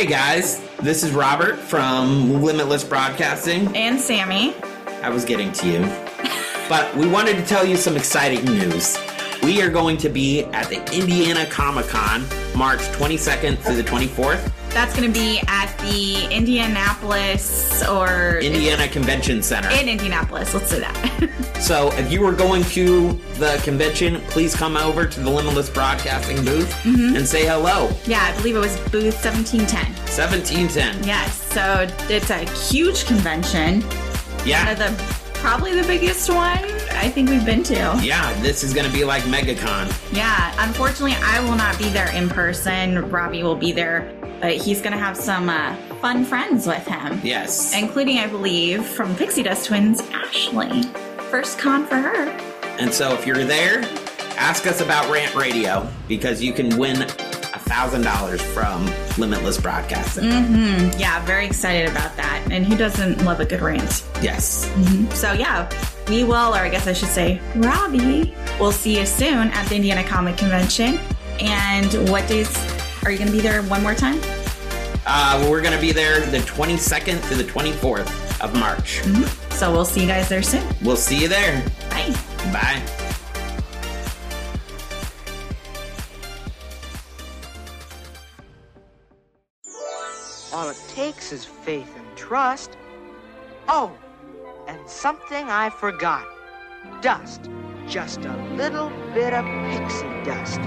Hey guys, this is Robert from Limitless Broadcasting. And Sammi. I was getting to you. but we wanted to tell you some exciting news. We are going to be at the Indiana Comic Con March 22nd through the 24th. That's going to be at the Indianapolis or Indiana Convention Center. in Indianapolis. Let's say that. So if you were going to the convention, please come over to the Limitless Broadcasting booth mm-hmm. and say hello. yeah, I believe it was booth 1710. 1710. Yes, so it's a huge convention. One Yeah. of the probably the biggest one I think we've been to. Yeah, this is going to be like MegaCon. Yeah, unfortunately, I will not be there in person. Robbie will be there, but he's going to have some uh, fun friends with him, Yes. including, I believe, from Pixie Dust Twins, Ashley. First con for her. And so if you're there, ask us about Rant Radio because you can win a thousand dollars from Limitless Broadcasting. Mm-hmm. Yeah, very excited about that. And who doesn't love a good rant? Yes. So yeah, we will, or I guess I should say, Robbie, we'll see you soon at the Indiana Comic Convention. And what days are you going to be there one more time? Uh, we're going to be there the 22nd to the 24th of March. So we'll see you guys there soon. We'll see you there. Bye. Bye. All it takes is faith and trust. Oh, and something I forgot. Dust. Just a little bit of pixie dust.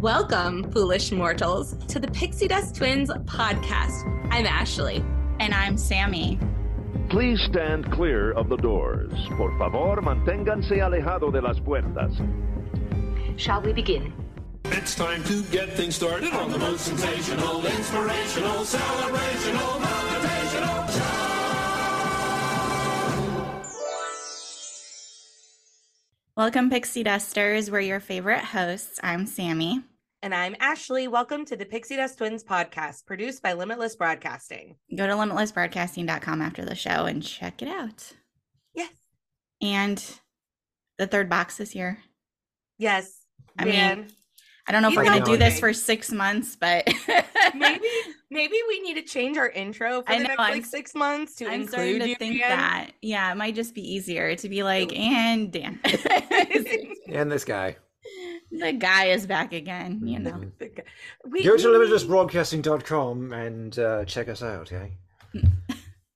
Welcome, foolish mortals, to the Pixie Dust Twins podcast. I'm Ashley. And I'm Sammi. Please stand clear of the doors. Por favor, manténganse alejado de las puertas. Shall we begin? It's time to get things started on the most sensational, inspirational, celebrational, motivational Welcome, Pixie Dusters. We're your favorite hosts. I'm Sammi. And I'm Ashley. Welcome to the Pixie Dust Twins podcast, produced by Limitless Broadcasting. Go to limitlessbroadcasting.com after the show and check it out. Yes. And the third box this year. Yes. I mean. I don't know if You we're going to do this for six months, but maybe maybe we need to change our intro for I the know, next I'm like six months to I'm include starting to you think again. that. Yeah, it might just be easier to be like, and Dan. And this guy. the guy is back again, you know. we, Go to we- limitlessbroadcasting.com and uh, check us out, okay?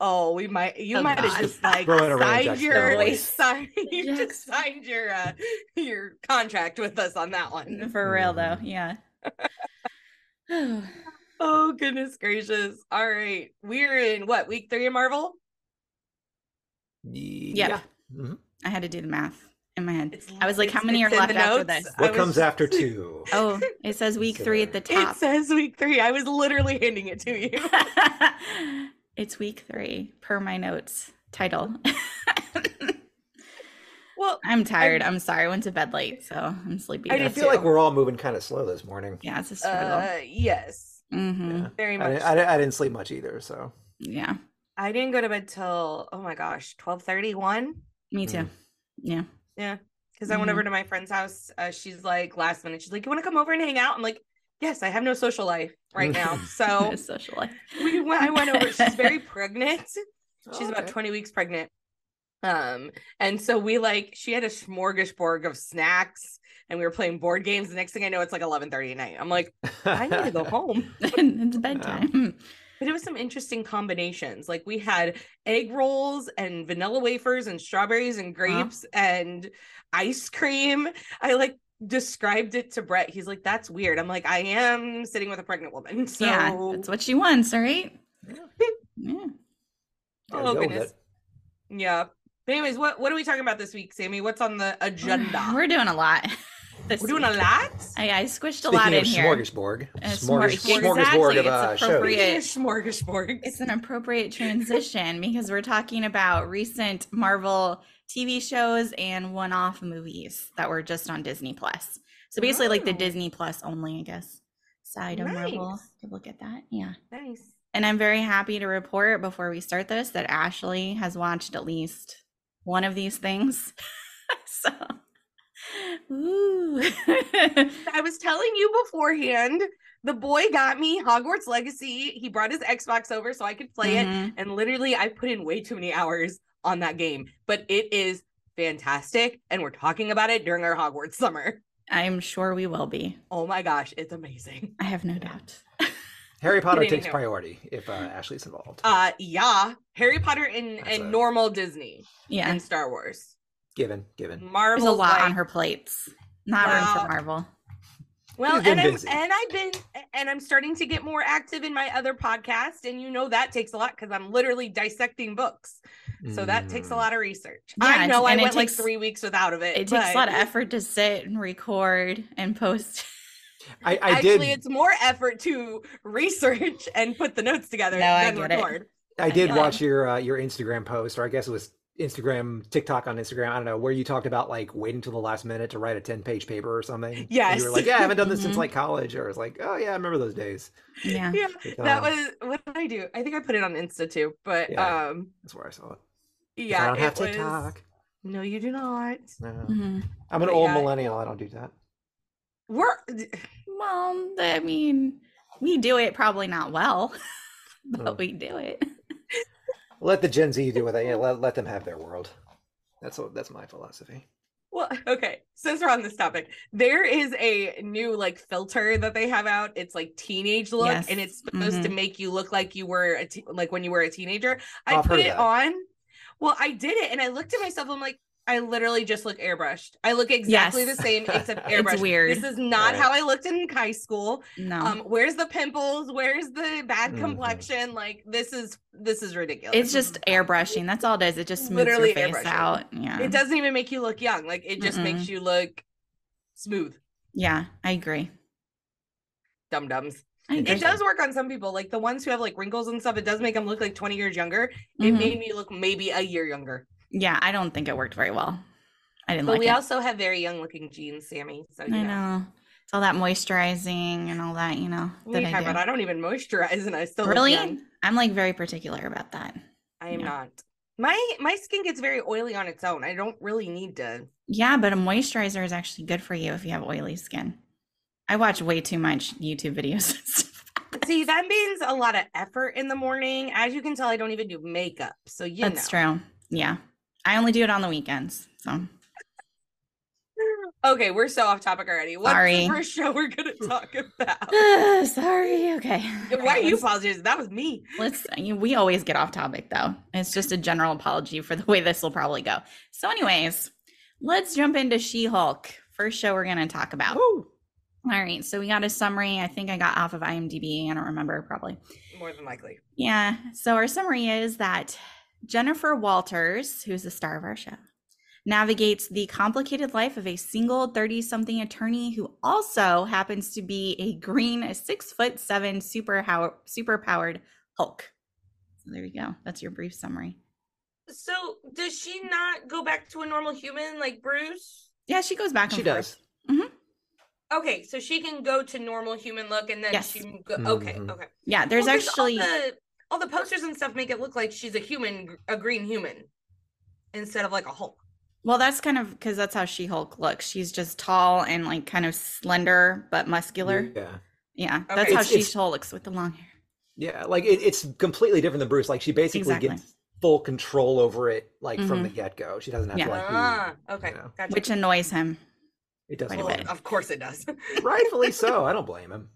Oh, we might. You Oh, might have just like Throwing signed your voice. signed, you Jack's- just signed your uh, your contract with us on that one. For real though, Mm-hmm. yeah. Oh goodness gracious! All right, we're in what week three of Marvel? Yep. Mhm. I had to do the math in my head. It's- I was like, how many are left the after notes. this? What was comes after two? Oh, it says week So three at the top. It says week three. I was literally handing it to you. it's week three per my notes title. well, I'm tired. I'm sorry. I went to bed late, so I'm sleepy. I I feel too. like we're all moving kind of slow this morning. yeah, it's a struggle. uh, yes, hmm Yeah. very I, much. didn't- I, didn't- I didn't sleep much either, so. Yeah, I didn't go to bed till oh my gosh, twelve thirty one. me too. Mm. Yeah. Yeah, because I went over to my friend's house. Uh, she's like last minute. She's like, "You want to come over and hang out?" I'm like, "Yes, I have no social life right now." So social life. we went. I went over. She's very pregnant. She's about Okay. 20 weeks pregnant. Um, and so we like she had a smorgasbord of snacks and we were playing board games. The next thing I know, it's like 11 30 at night. I'm like, I need to go home. it's bedtime. But it was some interesting combinations. Like we had egg rolls and vanilla wafers and strawberries and uh-huh. grapes and ice cream. I like described it to Brett. He's like, that's weird. I'm like, I am sitting with a pregnant woman. So Yeah, that's what she wants, all right? Yeah. Oh goodness. it. Yeah. But anyways, what what are we talking about this week, Sammi? What's on the agenda? We're doing a lot. This We're doing a lot. I, I squished a Speaking lot in of here. smorgasbord, Uh, smorgas- smorgasbord exactly, of it's uh, shows. appropriate. Smorgasbord. It's an appropriate transition because we're talking about recent Marvel TV shows and one-off movies that were just on Disney Plus. So basically, like the Oh. Disney Plus only, I guess. side of Marvel Nice. to look at that. Yeah. Nice. And I'm very happy to report before we start this that Ashley has watched at least one of these things. so, ooh. I was telling you beforehand, the boy got me Hogwarts Legacy. He brought his Xbox over so I could play it. Mhm. And literally, I put in way too many hours on that game, but it is fantastic. And we're talking about it during our Hogwarts summer. I'm sure we will be. Oh my gosh, it's amazing. I have no doubt. Harry Potter takes know. priority if uh, Ashley's involved. Uh yeah, Harry Potter and, That's and a- normal Disney Yeah. and Star Wars. Given, given. Marvel There's a lot on her plates. Not room for Marvel. Well, and I'm busy. and I've been and I'm starting to get more active in my other podcast, and you know that takes a lot because I'm literally dissecting books. So that takes a Mm. lot of research. Yeah, I know I and it went like three weeks without of it. It takes a lot of effort to sit and record and post. I, I Actually, did. it's more effort to research and put the notes together No, I than get it. record. I did Yeah. watch your uh, your Instagram post, or I guess it was Instagram, TikTok on Instagram. I don't know where you talked about like waiting till the last minute to write a ten page paper or something. And Yes. you were like, "Yeah, I haven't done this since Mhm. like college," or it's like, "Oh yeah, I remember those days." Yeah. Yeah, Good that was what did I do? I think I put it on Insta too, but Yeah. um, That's where I saw it. yeah, I don't have it was- TikTok. No, you do not. No. Mhm. I'm an But old yeah. millennial. I don't do that. We're Well, I mean, we do it probably not well, but Oh. we do it. Let the Gen Z do what they. Yeah, let, let them have their world. That's what. That's my philosophy. Well, okay. Since we're on this topic, there is a new like filter that they have out. It's like teenage look, and it's supposed to Mhm. make you look like you were a te- like when you were a teenager. I I've put it that. on. Well, I did it, and I looked at myself. I'm like, I literally just look airbrushed. I look exactly Yes. the same except It's airbrushed. weird. This is not Right. how I looked in high school. No. Um, where's the pimples? Where's the bad Mhm. complexion? Like this is this is ridiculous. it's just airbrushing. That's all it is. It just smooths Literally your face out. Yeah. It doesn't even make you look young. Like it just makes you look smooth. Yeah, I agree. Dum dums. It does work on some people, like the ones who have like wrinkles and stuff. It does make them look like 20 years younger. It Mhm. made me look maybe a year younger. Yeah, I don't think it worked very well. I didn't But like we it. also have very young looking genes, Sammi. So you I know. know. It's all that moisturizing and all that, you know. That have I do. I don't even moisturize, and I still look really? I'm like very particular about that. I am Yeah. not. My my skin gets very oily on its own. I don't really need to. Yeah, but a moisturizer is actually good for you if you have oily skin. I watch way too much YouTube videos. See, that means a lot of effort in the morning. As you can tell, I don't even do makeup. So you That's know. true. Yeah. I only do it on the weekends. So Okay, we're so off topic already. What's Sorry. the first show we're gonna talk about? sorry. Okay. Why are you Let's- apologizing? That was me. Let's we always get off topic though. It's just a general apology for the way this will probably go. So, anyways, let's jump into She-Hulk. First show we're gonna talk about. Woo! All right, so we got a summary. I think I got off of IMDb. I don't remember probably. More than likely. Yeah. So our summary is that Jennifer Walters, who's the star of our show, navigates the complicated life of a single 30 something attorney who also happens to be a green, six foot seven, super, how- super powered Hulk. So there you go. That's your brief summary. So does she not go back to a normal human like Bruce? Yeah, she goes back and She forth. does. Okay, so she can go to normal human look and then Yes. she go okay, Mhm. okay. Yeah, there's Well, 'cause actually. all the, all the posters and stuff make it look like she's a human, a green human, instead of like a Hulk. Well, that's kind of because that's how She Hulk looks. She's just tall and like kind of slender but muscular. Yeah. Yeah, Okay. that's how It's- She Hulk looks with the long hair. Yeah, like it, it's completely different than Bruce. Like she basically Exactly. gets full control over it, like from Mhm. the get go. She doesn't have Yeah. to like. be- ah, okay, you know. gotcha. which annoys him. It does. quite a Well, bit. of course it does. Rightfully so. I don't blame him.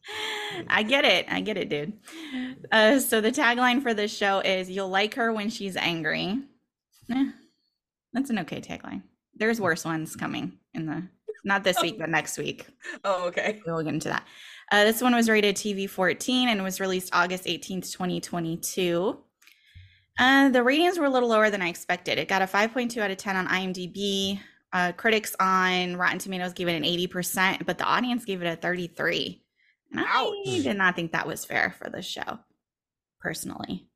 I get it. I get it, dude. Uh, so the tagline for this show is "You'll like her when she's angry." Eh, that's an okay tagline. There's worse ones coming in the not this week, but next week. oh, okay. We'll get into that. Uh, this one was rated TV 14 and was released August 18th, 2022. Uh, the ratings were a little lower than I expected. It got a 5.2 out of 10 on IMDb. Uh, critics on Rotten Tomatoes gave it an 80%, but the audience gave it a 33. And I did not think that was fair for the show, personally.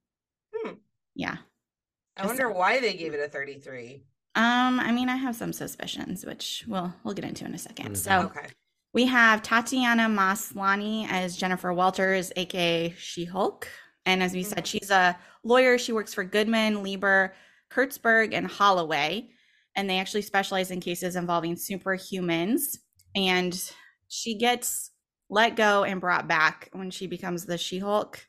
Hmm. Yeah. I Just- wonder why they gave it a 33. Um, I mean, I have some suspicions, which we'll we'll get into in a 2nd Mhm. So Okay. We have Tatiana Maslany as Jennifer Walters, aka She Hulk. And as we said, she's a lawyer. She works for Goodman, Lieber, Kurtzberg, and Holloway. And they actually specialize in cases involving superhumans. And she gets let go and brought back when she becomes the She Hulk.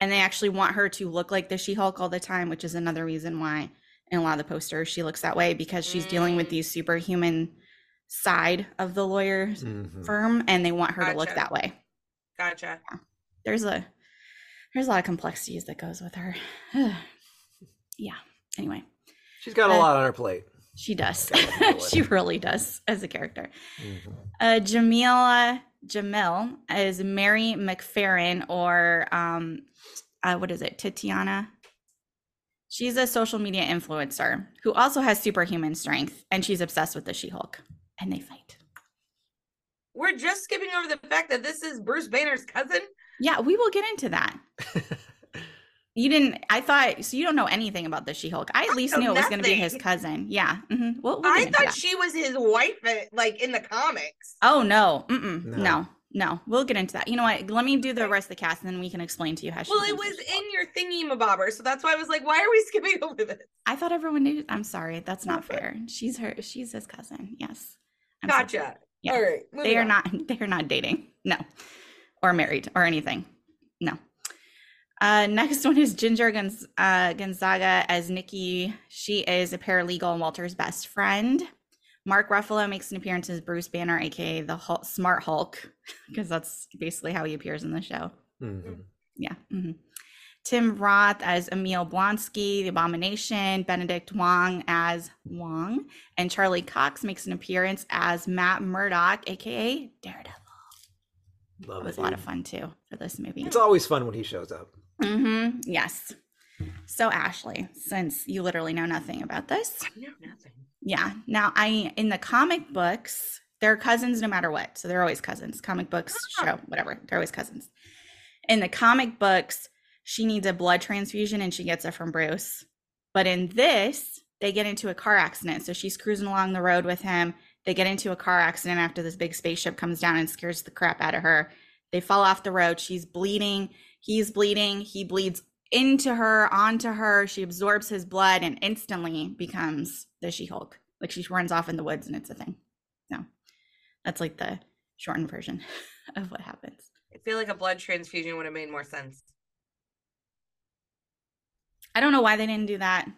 And they actually want her to look like the She Hulk all the time, which is another reason why in a lot of the posters she looks that way because she's dealing with Mm. these superhuman side of the lawyer Mhm. firm and they want her to look that way. Gotcha. There's a there's a lot of complexities that goes with her. yeah. Anyway, She's got a Uh, lot on her plate. She does. Gotta deal with she really does as a character. Mhm. Uh, Jamila Jamil is Mary MacPherran, or um, uh, what is it, Titiana? She's a social media influencer who also has superhuman strength, and she's obsessed with the She-Hulk, and they fight. We're just skipping over the fact that this is Bruce Banner's cousin. Yeah, we will get into that. You didn't. I thought so. You don't know anything about the She-Hulk. I at least know knew it was going to be his cousin. Yeah. hmm We'll, we'll I thought that. she was his wife, uh, like in the comics. Oh no. Mm-mm. No. No. no, We'll get into that. You know what? Let me do the rest of the cast, and then we can explain to you how she. Well, it was in your thingy mabobber, so that's why I was like, why are we skipping over this? I thought everyone knew. I'm sorry. That's not fair. She's her. She's his cousin. Yes. I'm Gotcha. sorry. Yeah. All right. They are on. not. They are not dating. No, or married or anything. No. Uh, next one is Ginger Gonz- uh, Gonzaga as Nikki. She is a paralegal and Walter's best friend. Mark Ruffalo makes an appearance as Bruce Banner, aka the Hulk, Smart Hulk, because that's basically how he appears in the show. Mhm. Yeah. mhm. Tim Roth as Emil Blonsky, The Abomination, Benedict Wong as Wong, and Charlie Cox makes an appearance as Matt Murdock, aka Daredevil. Love That was it, a lot of fun too for this movie. It's always fun when he shows up. Hmm Yes. So Ashley, since you literally know nothing about this, I know nothing. yeah. Now I in the comic books, they're cousins no matter what. So they're always cousins. Comic books, show, whatever. They're always cousins. In the comic books, she needs a blood transfusion and she gets it from Bruce. But in this, they get into a car accident. So she's cruising along the road with him. They get into a car accident after this big spaceship comes down and scares the crap out of her. They fall off the road. She's bleeding. He's bleeding. He bleeds into her, onto her. She absorbs his blood and instantly becomes the She Hulk. Like she runs off in the woods and it's a thing. So that's like the shortened version of what happens. I feel like a blood transfusion would have made more sense. I don't know why they didn't do that.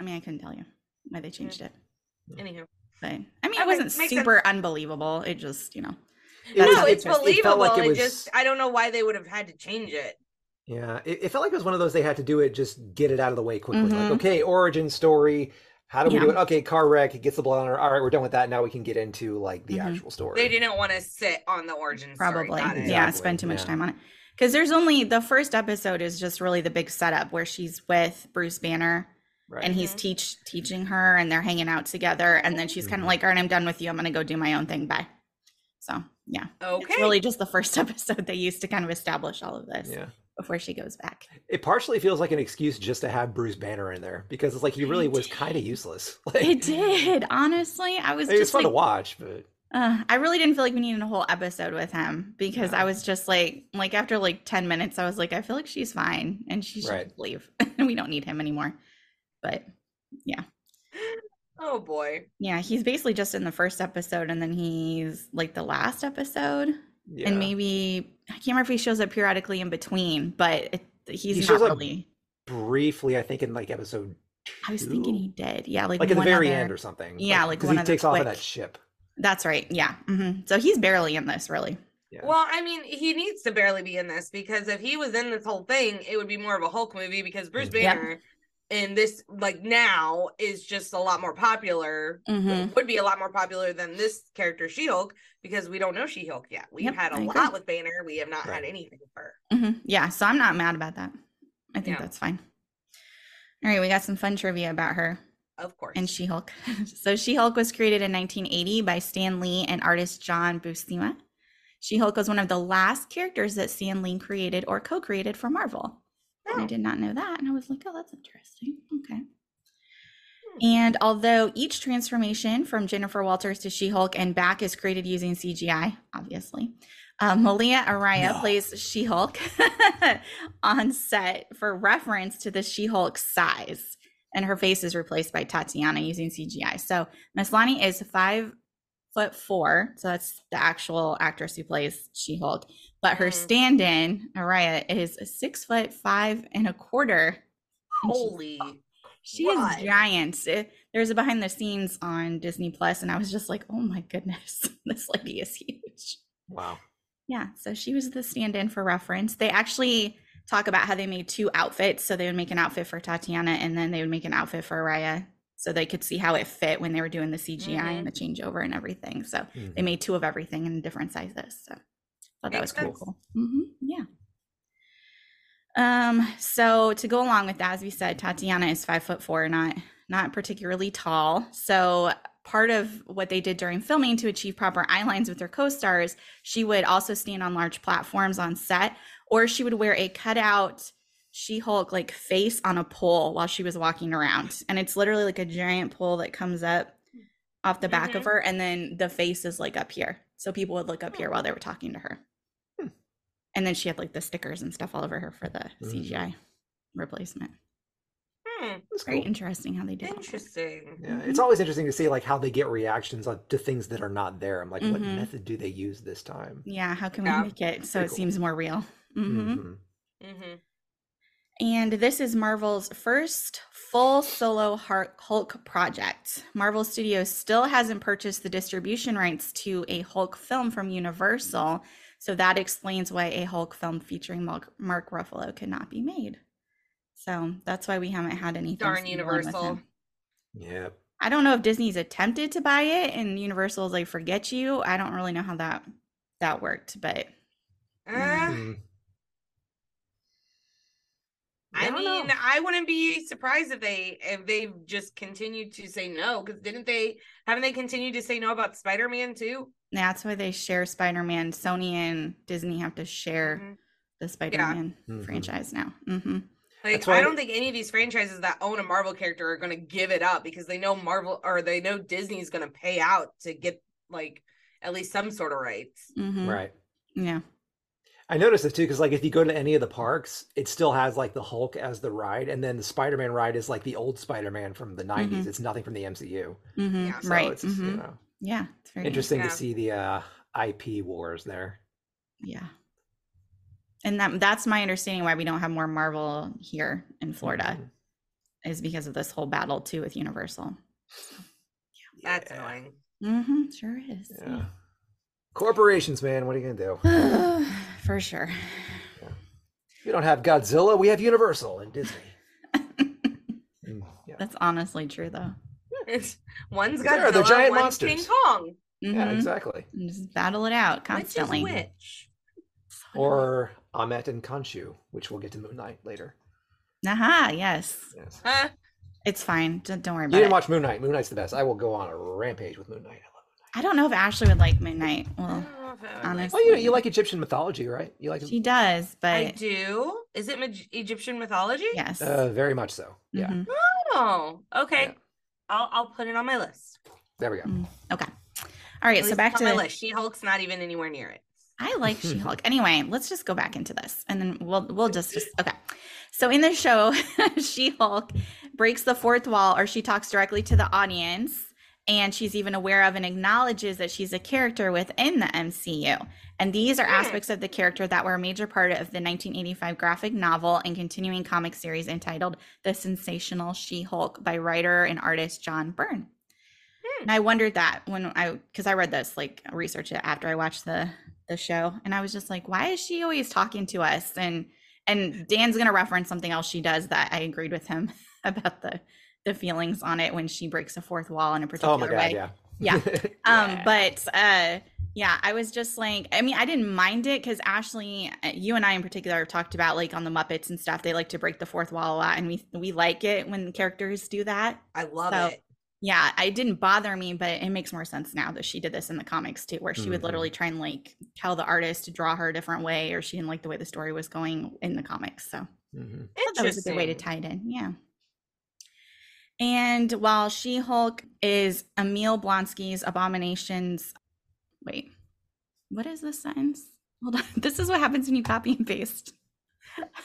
I mean, I couldn't tell you why they changed it. Anywho. But I mean, Okay, it wasn't super unbelievable. It just, you know, It That's was- no, it- it's it felt believable. like It, it was- just I don't know why they would have had to change it. Yeah, it, it felt like it was one of those they had to do it, just get it out of the way quickly. Like, Mhm. okay, origin story. How do we do it? Okay, car wreck. It gets the blood on her. All right, we're done with that. Now we can get into like the Mhm. actual story. They didn't want to sit on the origin story. probably. Got. Yeah, Exactly, spend too much yeah. time on it. Because there's only the first episode is just really the big setup where she's with Bruce Banner Right. and he's teach teaching her and they're hanging out together and then she's kind of Mhm. like, all right, I'm done with you. I'm gonna go do my own thing. Bye. So yeah. Okay. It's really just the first episode they used to kind of establish all of this yeah. before she goes back. It partially feels like an excuse just to have Bruce Banner in there because it's like he really It was kind of useless. Like, It did, honestly. I was It mean, it's just fun like, to watch, but Uh, I really didn't feel like we needed a whole episode with him because No. I was just like, like after like ten minutes, I was like, I feel like she's fine and she should Right. just leave. we don't need him anymore. But Oh boy. yeah, he's basically just in the first episode, and then he's like the last episode, yeah. and maybe I can't remember if he shows up periodically in between, but it, he's He not shows up really. briefly, I think in like episode I was thinking he did. Yeah, like like at the very other- end or something. Yeah, like because one he of the takes off of that ship. That's right. Yeah. hmm So he's barely in this, really. Yeah. Well, I mean, he needs to barely be in this because if he was in this whole thing, it would be more of a Hulk movie because Bruce Banner Yep. Banner in this like now is just a lot more popular. hmm Would be a lot more popular than this character She-Hulk because we don't know She-Hulk yet. We've Yep, had a I lot agree. with Banner. We have not had anything with her. hmm Yeah, so I'm not mad about that. I think Yeah. that's fine. All right, we got some fun trivia about her Of course. and She Hulk. so She Hulk was created in 1980 by Stan Lee and artist John Buscema. She Hulk was one of the last characters that Stan Lee created or co created for Marvel. And I Oh. did not know that. And I was like, oh, that's interesting. Okay. And although each transformation from Jennifer Walters to She Hulk and back is created using CGI, obviously, uh, Malia Araya plays She Hulk on set for reference to the She Hulk size. And her face is replaced by Tatiana using CGI. So Maslany is five foot four. So that's the actual actress who plays She Hulk. But her Mhm. stand in, Araya, is six foot five and a quarter. Holy. she Right. is giant. Eh, There's a behind the scenes on Disney Plus, and I was just like, oh my goodness, this lady is huge. Wow. Yeah, so she was the stand in for reference. They actually talk about how they made two outfits. So they would make an outfit for Tatiana, and then they would make an outfit for Araya. So they could see how it fit when they were doing the CGI and the changeover and everything. So they Mhm. made two of everything in different sizes. So thought that was cool. sense. cool. hmm Yeah. Um. So to go along with that, as we said, Tatiana is five foot four, not not particularly tall. So part of what they did during filming to achieve proper eye lines with her co-stars, she would also stand on large platforms on set, or she would wear a cutout She-Hulk like face on a pole while she was walking around, and it's literally like a giant pole that comes up off the back of Mhm. her, and then the face is like up here, so people would look up here while they were talking to her. And then she had like the stickers and stuff all over her for the Mm. CGI replacement. Hmm. That's Very cool. interesting how they did. all that. Interesting. Yeah, it's always interesting to see like how they get reactions on, to things that are not there. I'm like, what Mhm. method do they use this time? Yeah, how can Yeah. we make it so Pretty it cool. seems more real? hmm Mhm. Mm-hmm. And this is Marvel's first full solo Hulk project. Marvel Studios still hasn't purchased the distribution rights to a Hulk film from Universal, so that explains why a Hulk film featuring Mark, Mark Ruffalo could not be made. So that's why we haven't had anything. Darn standalone with Universal. him. Yeah. I don't know if Disney's attempted to buy it and Universal's like forget you. I don't really know how that that worked, but Uh. I don't mean, know. I wouldn't be surprised if they if they just continued to say no because didn't they haven't they continued to say no about Spider Man too? That's why they share Spider-Man. Sony and Disney have to share Mhm. the Spider-Man Mhm. franchise now. hmm Like why- I don't think any of these franchises that own a Marvel character are going to give it up because they know Marvel or they know Disney's going to pay out to get like at least some sort of rights. hmm Right. Yeah. I noticed this too because like if you go to any of the parks, it still has like the Hulk as the ride, and then the Spider-Man ride is like the old Spider-Man from the '90s. Mhm. It's nothing from the MCU. hmm Yeah, So right. It's, you mhm. know, Yeah. It's very interesting Yeah. to see the uh, IP wars there. Yeah. And that that's my understanding why we don't have more Marvel here in Florida Mhm. is because of this whole battle too with Universal. That's Yeah. annoying. Mm-hmm. Sure is. Yeah. Corporations, man. What are you gonna do? For sure. We don't have Godzilla. We have Universal and Disney. Mm, yeah. That's honestly true though. One's There got are the giant one's King monsters. Kong. yeah, Mhm. exactly. And Just battle it out constantly. Which is which? Or Ammit and Khonshu, which we'll get to Moon Knight later. Aha, yes. Yes. Huh? It's fine. Don't, don't worry You about didn't it. watch Moon Knight. Moon Knight's the best. I will go on a rampage with Moon Knight. I love I don't know if Ashley would like Moon Knight. Well, don't know if I would like- honestly. Oh, you, you like Egyptian mythology, right? You like she does, but I do. Is it Mag- Egyptian mythology? yes. uh, very much so. Yeah. Mhm. Oh, okay. Yeah. I'll I'll put it on my list. There we go. Mm, Okay. All right. At So back to on my list. She Hulk's not even anywhere near it. I like She-Hulk. Anyway, let's just go back into this, and then we'll we'll just, just okay. So in the show, She-Hulk breaks the fourth wall, or she talks directly to the audience, and she's even aware of and acknowledges that she's a character within the MCU. And these are Hmm. aspects of the character that were a major part of the 1985 graphic novel and continuing comic series entitled "The Sensational She-Hulk" by writer and artist John Byrne. And I wondered that when I because I read this like research it after I watched the the show and I was just like why is she always talking to us and and Dan's going to reference something else she does that I agreed with him about the the feelings on it when she breaks a fourth wall in a particular Oh my god, way. yeah. Yeah. Um but uh yeah, I was just like I mean I didn't mind it cuz Ashley uh, you and I in particular have talked about like on the Muppets and stuff they like to break the fourth wall a lot and we we like it when characters do that. I love So- it. Yeah, it didn't bother me, but it makes more sense now that she did this in the comics too, where she would Mhm. literally try and like tell the artist to draw her a different way, or she didn't like the way the story was going in the comics. So Mhm. That was a good way to tie it in. Yeah. And while She Hulk is Emil Blonsky's Abominations. Wait, what is this sentence? Hold on. This is what happens when you copy and paste.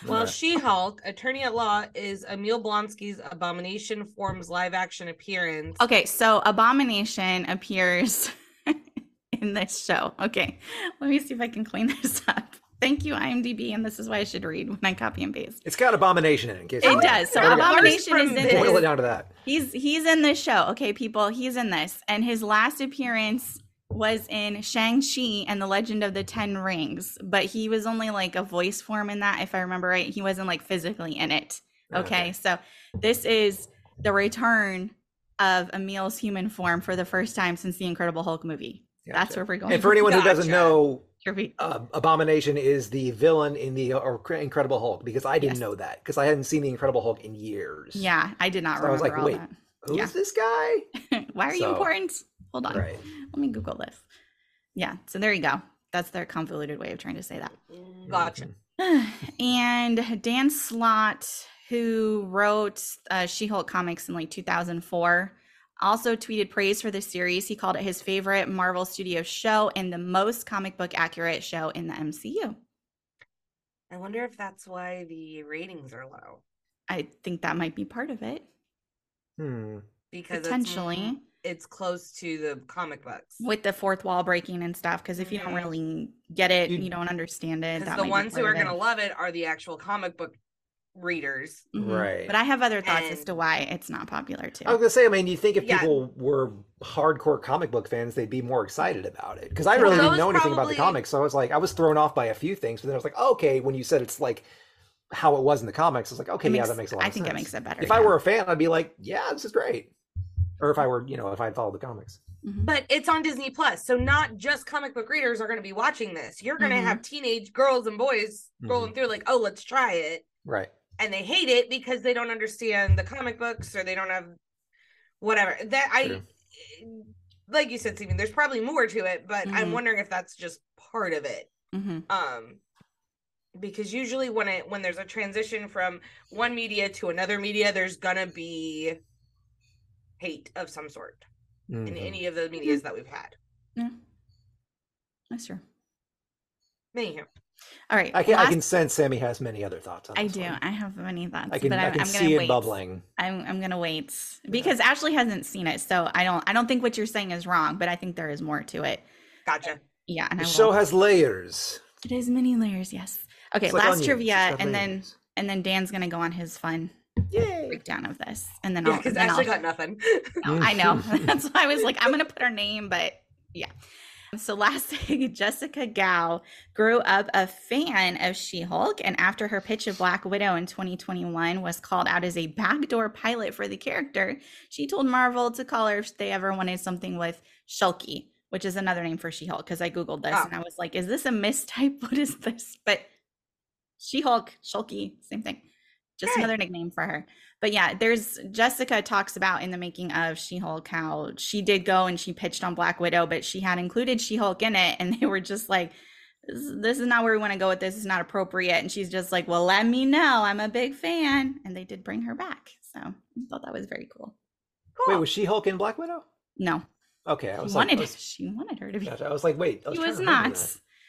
Well, She Hulk, attorney at law, is Emil Blonsky's Abomination Forms live action appearance. Okay, so Abomination appears in this show. Okay, let me see if I can clean this up. Thank you, IMDb, and this is why I should read when I copy and paste. It's got abomination in it. in case It does. So There. Abomination is in this. Boil it down to that. He's he's in this show. Okay, people, he's in this, and his last appearance was in Shang Chi and the Legend of the Ten Rings, but he was only like a voice form in that, if I remember right. He wasn't like physically in it. Okay, Okay. so this is the return of Emil's human form for the first time since the Incredible Hulk movie. That's where we're going. And for anyone who doesn't know, Your uh, Abomination is the villain in the uh, Incredible Hulk because I didn't Yes. know that because I hadn't seen the Incredible Hulk in years. Yeah, I did not So I was like, all wait, Who's Yeah. this guy? Why are you important? Hold on. Right. Let me Google this. Yeah, so there you go. That's their convoluted way of trying to say that. Gotcha. and Dan Slott, who wrote uh, She Hulk comics in like 2004, also tweeted praise for the series. He called it his favorite Marvel Studios show and the most comic book accurate show in the MCU. I wonder if that's why the ratings are low. I think that might be part of it, Hmm. Because potentially, it's, it's close to the comic books. with the fourth wall breaking and stuff. Because if you don't Mhm. really get it, You- you don't understand it. Because That the might be ones who are going to love it are the actual comic book readers. Mhm. Right. But I have other thoughts as to why it's not popular too. I was gonna say, I mean, you think if Yeah. people were hardcore comic book fans, they'd be more excited about it. Because I Yeah. really didn't know anything about the comics, so I was like, I was thrown off by a few things. But then I was like, oh, okay, when you said it's like how it was in the comics, I was like, okay, It yeah, that makes a lot. Of sense. I of think it sense. makes it better. If I were a fan, I'd be like, yeah, this is great. Or if I were, you know, if I'd followed the comics. Mhm. But it's on Disney Plus. So not just comic book readers are going to be watching this. You're going to Mhm. have teenage girls and boys scrolling through like, "Oh, let's try it." Right. And they hate it because they don't understand the comic books or they don't have whatever. That I True. like you said Steven, there's probably more to it, but I'm Mhm. wondering if that's just part of it. Mhm. um because usually when it when there's a transition from one media to another media there's gonna be hate of some sort in Mhm. any of the medias that we've had Yeah. That's true. anyhow All right. I can, I can sense Sammi has many other thoughts on I this do. one. I have many thoughts, I can, but I I'm, can I'm gonna see wait. it bubbling. I'm I'm gonna wait because Ashley hasn't seen it, so I don't I don't think what you're saying is wrong, but I think there is more to it. gotcha Yeah, and The I show has layers. It has many layers. Yes. Okay. It's like last onions, trivia, it's and then and then Dan's gonna go on his fun Yay. breakdown of this, and then yeah I'll. because ashley I'll- got nothing No, I know. That's why I was like, I'm gonna put her name, but yeah. So last thing, Jessica Gao grew up a fan of She-Hulk, and after her pitch of Black Widow in 2021 was called out as a backdoor pilot for the character, she told Marvel to call her if they ever wanted something with Shulky, which is another name for She-Hulk. Because I googled this Oh. and I was like, is this a mistype? What is this? But She-Hulk, Shulky, same thing. Just Right. another nickname for her. But yeah, there's Jessica talks about in the making of She-Hulk how she did go and she pitched on Black Widow, but she had included She-Hulk in it, and they were just like, "This, this is not where we want to go with this. It's not appropriate." And she's just like, "Well, let me know. I'm a big fan." And they did bring her back, so I thought that was very cool. Wait, was she Hulk in Black Widow? No, Okay, I she was like, I wanted oh. was, she wanted her to be. gotcha, I was like, wait, I She was not.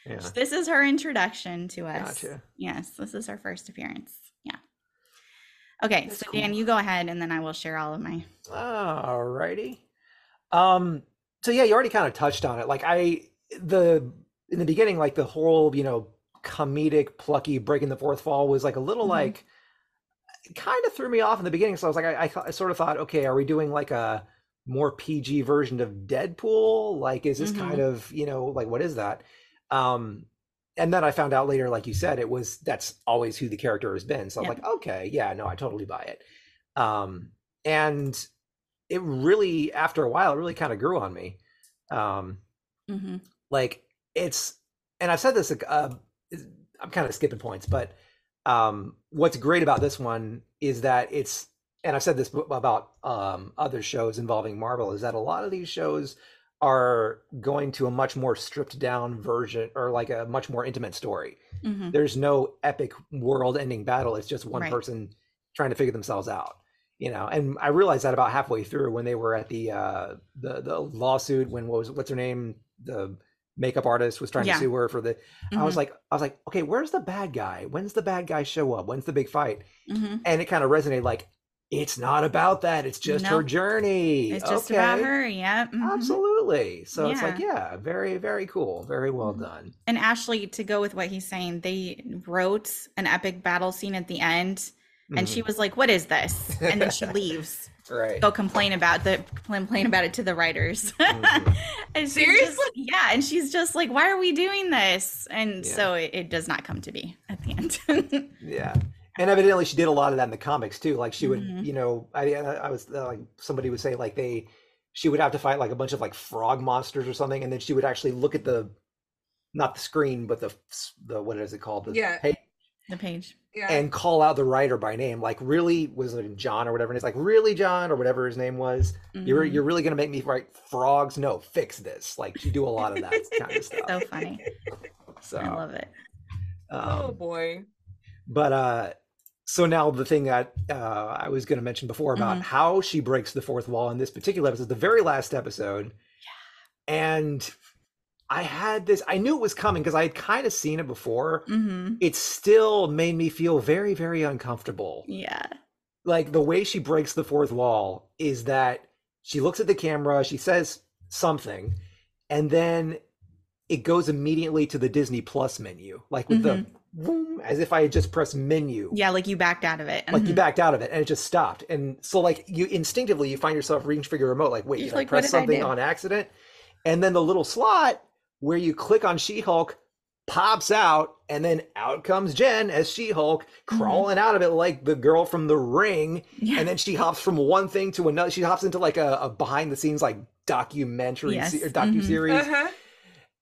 Yeah. This is her introduction to us. Gotcha. Yes, this is her first appearance. Okay, That's so Dan, you go ahead, and then I will share all of my. Alrighty. Um. So yeah, you already kind of touched on it. Like I, the in the beginning, like the whole you know comedic, plucky breaking the fourth fall was like a little Mhm. like kind of threw me off in the beginning. So I was like, I, I, th- I sort of thought, okay, are we doing like a more PG version of Deadpool? Like, is this kind of you know like what is that? Um. And then I found out later, like you said, it was that's always who the character has been. So Yeah. like, okay, yeah, no, I totally buy it. Um, and it really after a while it really kind of grew on me um hmm like it's and i've said this uh, i'm kind of skipping points but um what's great about this one is that it's and i've said this about um other shows involving marvel is that a lot of these shows are going to a much more stripped down version or like a much more intimate story hmm there's no epic world ending battle it's just one Right. person trying to figure themselves out you know, and I realized that about halfway through when they were at the uh the the lawsuit when what was what's her name the makeup artist was trying Yeah. to sue her for the I was Mhm. like I was like okay where's the bad guy when's the bad guy show up when's the big fight Mhm. and it kind of resonated like it's not about that it's just her journey It's just about her. Yeah. mhm. absolutely so it's like Yeah. yeah very very cool very well Mhm. done And Ashley, to go with what he's saying, they wrote an epic battle scene at the end, and she was like, "What is this?" And then she leaves. Mm-hmm. right Go complain about the complain about it to the writers. Mhm. and Seriously? just- yeah, and she's just like, "Why are we doing this?" And Yeah. so it, it does not come to be at the end. Yeah, and evidently she did a lot of that in the comics too. Like she would, Mhm. you know, I I was uh, like somebody would say like they she would have to fight like a bunch of like frog monsters or something, and then she would actually look at the not the screen but the the what is it called the Yeah. page the page. Yeah. and call out the writer by name. Like really was it John or whatever? And it's like really John or whatever his name was. You're Mhm. you're really gonna make me write frogs? No, fix this. Like you do a lot of that kind of stuff. so funny. So I love it. oh um, boy. but uh so now the thing that uh i was going to mention before about Mhm. how she breaks the fourth wall in this particular episode the very last episode. And i had this i knew it was coming because i had kind of seen it before. Hmm it still made me feel very very uncomfortable. Yeah. like the way she breaks the fourth wall is that she looks at the camera she says something and then it goes immediately to the disney plus menu like with the boom, as if i had just pressed menu Mm-hmm. Yeah, like you backed out of it. like you Mhm. backed out of it and it just stopped and so like you instinctively you find yourself reaching for your remote like wait You're did i press did something do?" on accident and then the little slot where you click on she-hulk pops out and then out comes jen as she-hulk crawling out of it like the girl from the ring Mm-hmm. Yeah. and then she hops from one thing to another she hops into like a, a behind the scenes like documentary Yes, se- or mhm. docu-series Uh-huh.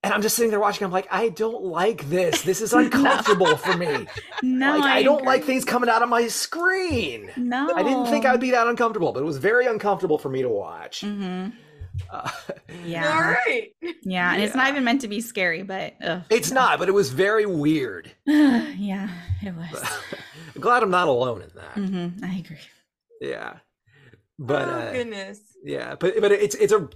And i'm just sitting there watching i'm like i don't like this this is uncomfortable for me no, like I, don't like things coming out of my screen. No, I didn't think I'd be that uncomfortable, but it was very uncomfortable for me to watch. hmm Uh, Yeah, All right. yeah, and it's not even meant to be scary, but ugh. it's not, but it was very weird. yeah, it was. I'm glad I'm not alone in that. hmm I agree. Yeah, but oh uh, goodness. yeah, but but it's it's a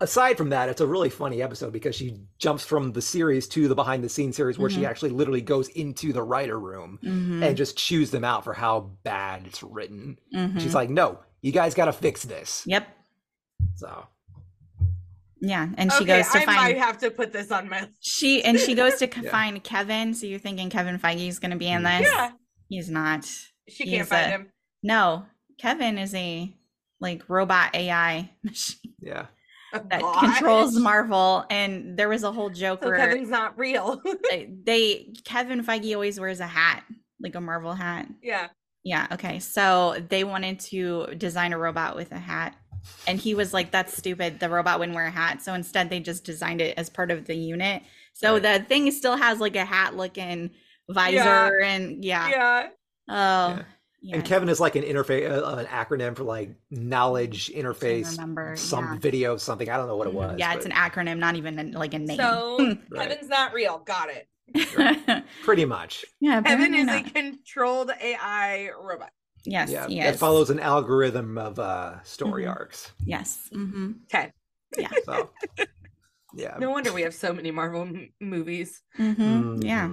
aside from that, it's a really funny episode because she jumps from the series to the behind the scenes series where she Mhm. actually literally goes into the writer room hmm and just chews them out for how bad it's written. hmm She's like, "No, you guys got to fix this." "Yep, So yeah," and she okay, goes to I find might have to put this on my she and she goes to Yeah. find Kevin. So you're thinking Kevin Feige is going to be in Mhm. this? Yeah. he's not. She He can't find a- him. No, Kevin is a like robot AI machine yeah. that Gosh. controls Marvel, and there was a whole joke So where Kevin's not real. they- uh, they Kevin Feige always wears a hat, like a Marvel hat. yeah. Yeah, okay. So they wanted to design a robot with a hat. And he was like, that's stupid. The robot wouldn't wear a hat. So instead, they just designed it as part of the unit. So Right. the thing still has like a hat looking visor and yeah. Yeah. Oh, yeah. And Kevin is like an interface, uh, an acronym for like knowledge interface, remember, some yeah. video, something. I don't know what it Mhm. was. Yeah, it's but an acronym, not even an- like a name. So Right. Kevin's not real. Got it. pretty much. yeah, Kevin is not. a controlled AI robot. yes, yeah, he that is. follows an algorithm of uh, story Mhm. arcs. Yes. Mm-hmm. Okay. Yeah. So, yeah. No wonder we have so many Marvel m- movies. hmm Yeah.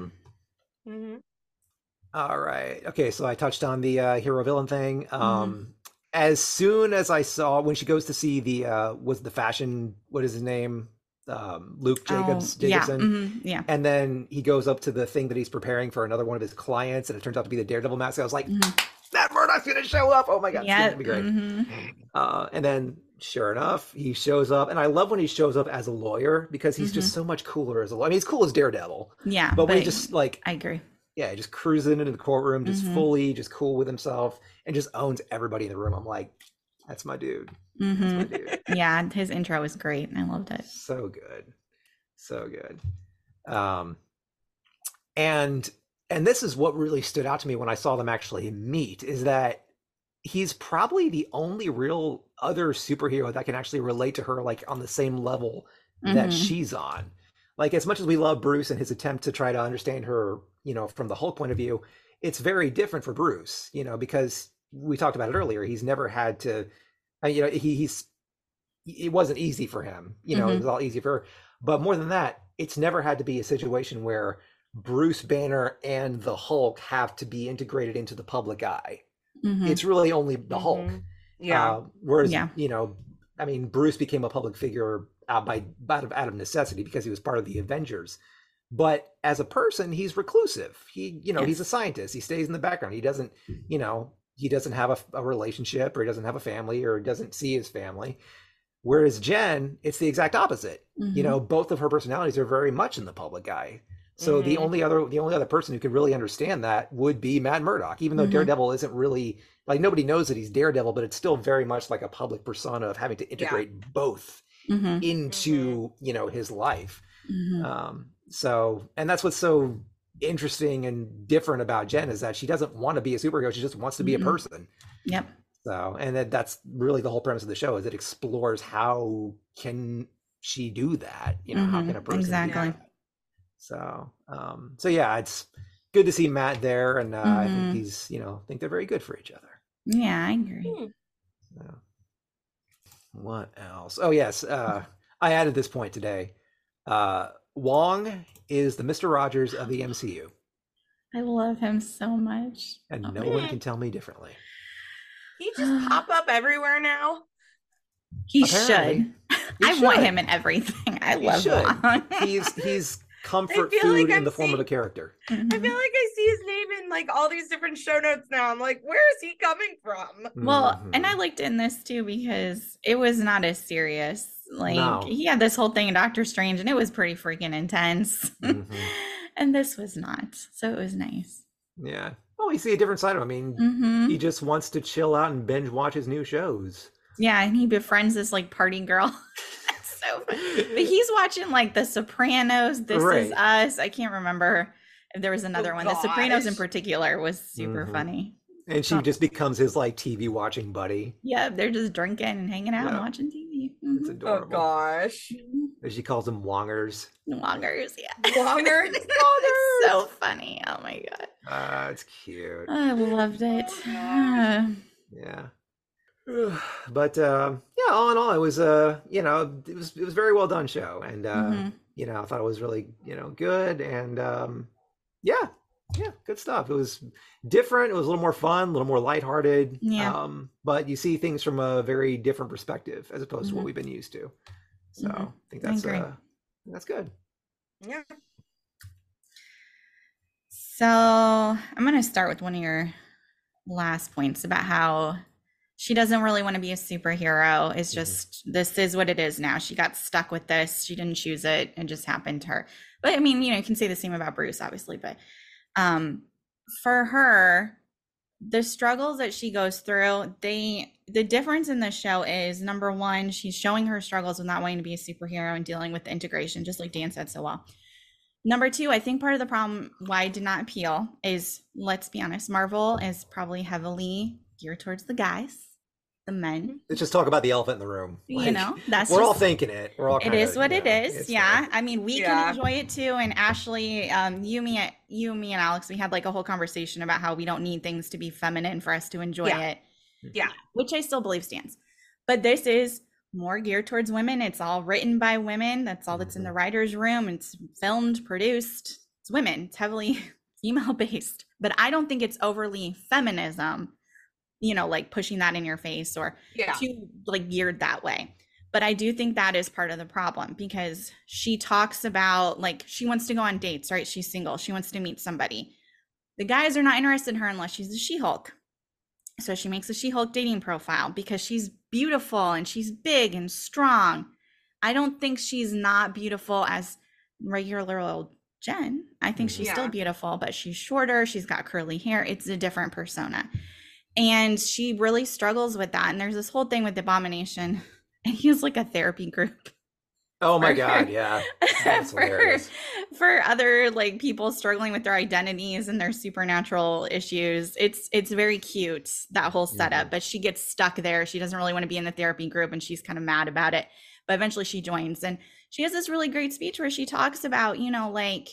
All right. Okay, so I touched on the uh, hero villain thing. Mm-hmm. Um, As soon as I saw when she goes to see the uh, was the fashion what is his name um, Luke Jacobs Oh, yeah. Jacobson. mhm, Yeah. And then he goes up to the thing that he's preparing for another one of his clients, and it turns out to be the Daredevil mask. I was like, Mhm. that Murdock's gonna show up! Oh my god, Yeah. it's gonna be great. mhm. Uh, and then, sure enough, he shows up, and I love when he shows up as a lawyer because he's Mm-hmm. just so much cooler as a lawyer. I mean, he's cool as Daredevil, Yeah. but when he just like, I agree. Yeah, just cruising into the courtroom, just Mhm. fully, just cool with himself, and just owns everybody in the room. I'm like, that's my dude. That's my dude. Yeah, his intro was great. And I loved it. so good so good um and and this is what really stood out to me when i saw them actually meet is that he's probably the only real other superhero that can actually relate to her like on the same level that Mhm. she's on like as much as we love bruce and his attempt to try to understand her you know from the hulk point of view it's very different for bruce you know because we talked about it earlier. He's never had to, uh, you know, he, he's it wasn't easy for him. You know, it Mhm. was all easy for her. But more than that, it's never had to be a situation where Bruce Banner and the Hulk have to be integrated into the public eye. Mhm. It's really only the Hulk. Mhm. Yeah. Uh, whereas, Yeah. you know, I mean, Bruce became a public figure uh, by out of, out of necessity because he was part of the Avengers. But as a person, he's reclusive. He, you know, he's a scientist. He stays in the background. He doesn't, you know, he doesn't have a, a relationship or he doesn't have a family or he doesn't see his family. Whereas Jen, it's the exact opposite. You Mhm. know, both of her personalities are very much in the public eye. So the Mhm. only other the only other person who could really understand that would be Matt Murdock, even though Mhm. Daredevil isn't really like nobody knows that he's Daredevil, but it's still very much like a public persona of having to integrate both Mhm. into you know his life. Mhm. Um, so and that's what's so interesting and different about Jen is that she doesn't want to be a superhero; she just wants to be Mhm. a person. Yep. So, and that that's really the whole premise of the show is it explores how can she do that? You know, how Mhm. can a person do Exactly. that? So, um, so yeah, it's good to see Matt there, and uh, I think he's, you know, I think they're very good for each other. Yeah, I agree. Hmm. So, what else? Oh yes, uh, I added this point today. Uh, Wong is the Mister Rogers of the MCU, I love him so much. and Oh no my one can tell me differently. He just pop up everywhere now. He Apparently. should. He I want should. him in everything. I He love should. Wong. He's he's comfort feel like food in I'm the form of a character. I feel like I see his name in like all these different show notes now. I'm like, where is he coming from? Well, and I liked in this too because it was not as serious. Like No. he had this whole thing in Doctor Strange, and it was pretty freaking intense. Mhm. and this was not, so it was nice. yeah. Oh, you see a different side of him. I mean, hmm he just wants to chill out and binge watch his new shows. Yeah, and he befriends this like party girl. That's so fun. But he's watching like The Sopranos, This Is Us. I can't remember if there was another one. The Sopranos in particular was super Mhm. funny. and she Oh. just becomes his like TV watching buddy. Yeah, they're just drinking and hanging out and watching TV. It's adorable. Oh gosh. And She calls them Wongers. Wongers, yeah. Wongers. It's so funny. Oh my god. Ah, it's cute. I loved it. Oh, Yeah. But um, yeah, all in all, it was uh, you know, it was it was a very well done show, and uh, Mhm. you know, I thought it was really you know good, and um, yeah, yeah, good stuff. It was different. It was a little more fun, a little more lighthearted. Yeah. Um, but you see things from a very different perspective as opposed to what Mhm. we've been used to. So Mhm. I think that's agree. uh, that's good. Yeah. So I'm going to start with one of your last points about how she doesn't really want to be a superhero. It's Mhm. just, this is what it is now. She got stuck with this. She didn't choose it. It just happened to her. But I mean, you know, you can say the same about Bruce, obviously. But um, for her, the struggles that she goes through, they, the difference in the show is number one, she's showing her struggles with not wanting to be a superhero and dealing with the integration, just like Dan said so well. Number two, I think part of the problem why it did not appeal is let's be honest, Marvel is probably heavily geared towards the guys, the men. Let's just talk about the elephant in the room. you know, that's we're all thinking it. We're all. it kinda, what it know, is. it's Yeah. there. I mean, we Yeah. can enjoy it too. And Ashley, um, you, me, you, me, and Alex, we had like a whole conversation about how we don't need things to be feminine for us to enjoy Yeah. it. Yeah. Which I still believe stands. But this is more geared towards women. It's all written by women. That's all that's in the writer's room. It's filmed, produced. It's women. It's heavily female based. But I don't think it's overly feminism, you know, like pushing that in your face or Yeah. too like geared that way. But I do think that is part of the problem because she talks about like she wants to go on dates, right? She's single. She wants to meet somebody. The guys are not interested in her unless she's a She-Hulk. So she makes a She-Hulk dating profile because she's beautiful and she's big and strong. I don't think she's not beautiful as regular old Jen. I think mm-hmm. she's still beautiful, but she's shorter. She's got curly hair. It's a different persona. And she really struggles with that. And there's this whole thing with Abomination. And he has like a therapy group Oh my god, yeah. That's for hilarious. for other like people struggling with their identities and their supernatural issues. It's it's very cute that whole setup, Mhm. but she gets stuck there. She doesn't really want to be in the therapy group and she's kind of mad about it. But eventually she joins and she has this really great speech where she talks about, you know, like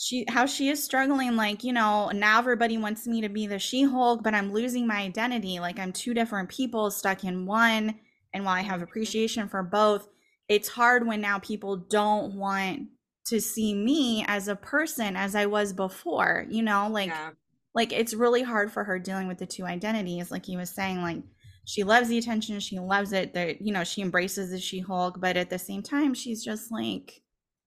she how she is struggling like you know now everybody wants me to be the she-hulk but i'm losing my identity. Like i'm two different people stuck in one and while i have mm-hmm. appreciation for both it's hard when now people don't want to see me as a person as i was before you know? Like Yeah. like it's really hard for her dealing with the two identities like he was saying like she loves the attention she loves it that you know she embraces the she-hulk but at the same time she's just like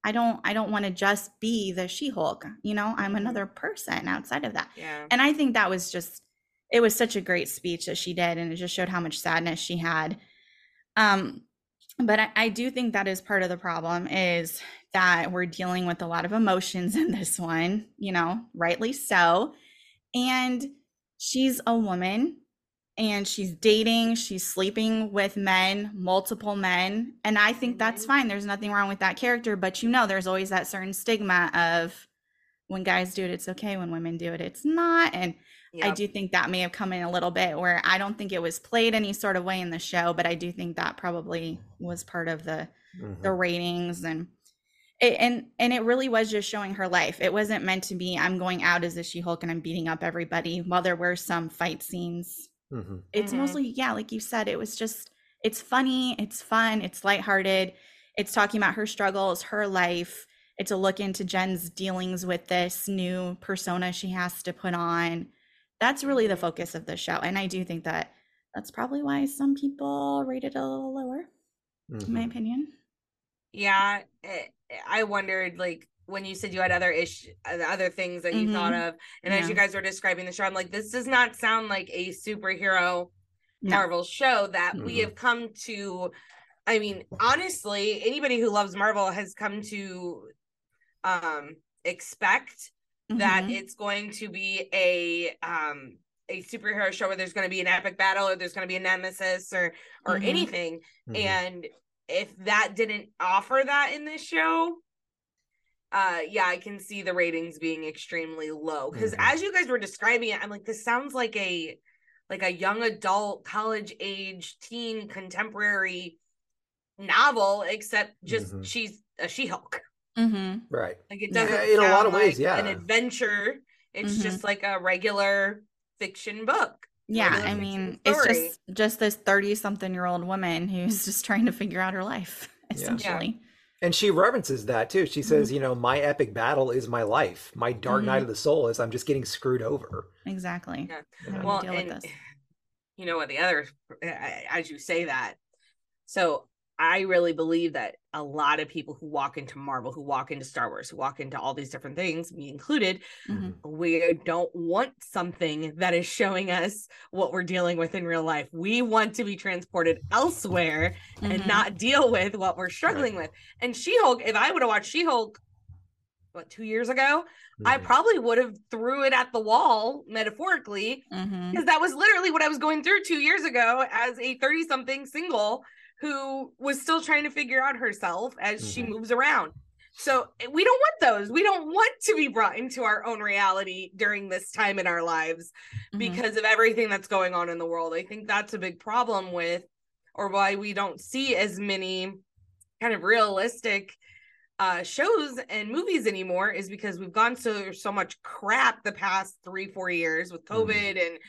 i don't i don't want to just be the she-hulk you know? I'm another person outside of that. Yeah. and i think that was just it was such a great speech that she did and it just showed how much sadness she had. Um but I, I do think that is part of the problem is that we're dealing with a lot of emotions in this one you know? Rightly so. And she's a woman and she's dating she's sleeping with men multiple men and i think that's Mhm. fine there's nothing wrong with that character but you know there's always that certain stigma of when guys do it it's okay when women do it it's not and I do think that may have come in a little bit where I don't think it was played any sort of way in the show, but I do think that probably was part of the Mhm. the ratings and it, and and it really was just showing her life. It wasn't meant to be I'm going out as a She-Hulk and I'm beating up everybody. While there were some fight scenes, Mhm. it's Mhm. mostly yeah, like you said, it was just it's funny, it's fun, it's lighthearted. It's talking about her struggles, her life. It's a look into Jen's dealings with this new persona she has to put on. That's really the focus of the show, and I do think that that's probably why some people rate it a little lower, in my Mhm. opinion. Yeah, eh, I wondered like when you said you had other ish other things that you thought of and as you guys were describing the show I'm like this does not sound like a superhero No. Marvel show that we Mhm. have come to I mean honestly anybody who loves Marvel has come to um expect that Mhm. it's going to be a um a superhero show where there's going to be an epic battle or there's going to be a nemesis or or Mhm. anything Mhm. and if that didn't offer that in this show uh yeah i can see the ratings being extremely low because Mhm. as you guys were describing it i'm like this sounds like a like a young adult college age teen contemporary novel except just Mhm. she's a she-hulk Mhm. Right. like it Yeah. doesn't in a lot sound of ways, yeah an adventure it's Mhm. just like a regular fiction book Yeah, regular I fiction mean, it's just just this 30 something year old woman who's just trying to figure out her life, Yeah. Essentially. And she references that too. She says, Mm-hmm. you know, my epic battle is my life. My dark night Mhm. of the soul is I'm just getting screwed over. Exactly. Yeah. Having well deal with and this. you know what the other as you say that so i really believe that a lot of people who walk into marvel who walk into star wars who walk into all these different things me included Mhm. we don't want something that is showing us what we're dealing with in real life we want to be transported elsewhere and Mhm. not deal with what we're struggling with and she-hulk if i would have watched she-hulk what two years ago i Mhm. probably would have threw it at the wall metaphorically Mhm. because that was literally what I was going through two years ago as a 30 something single who was still trying to figure out herself as she Mhm. moves around. So eh, we don't want those. We don't want to be brought into our own reality during this time in our lives Mhm. because of everything that's going on in the world. I think that's a big problem with, or why we don't see as many kind of realistic uh shows and movies anymore is because we've gone so so much crap the past three four years with Mhm. covid and uh,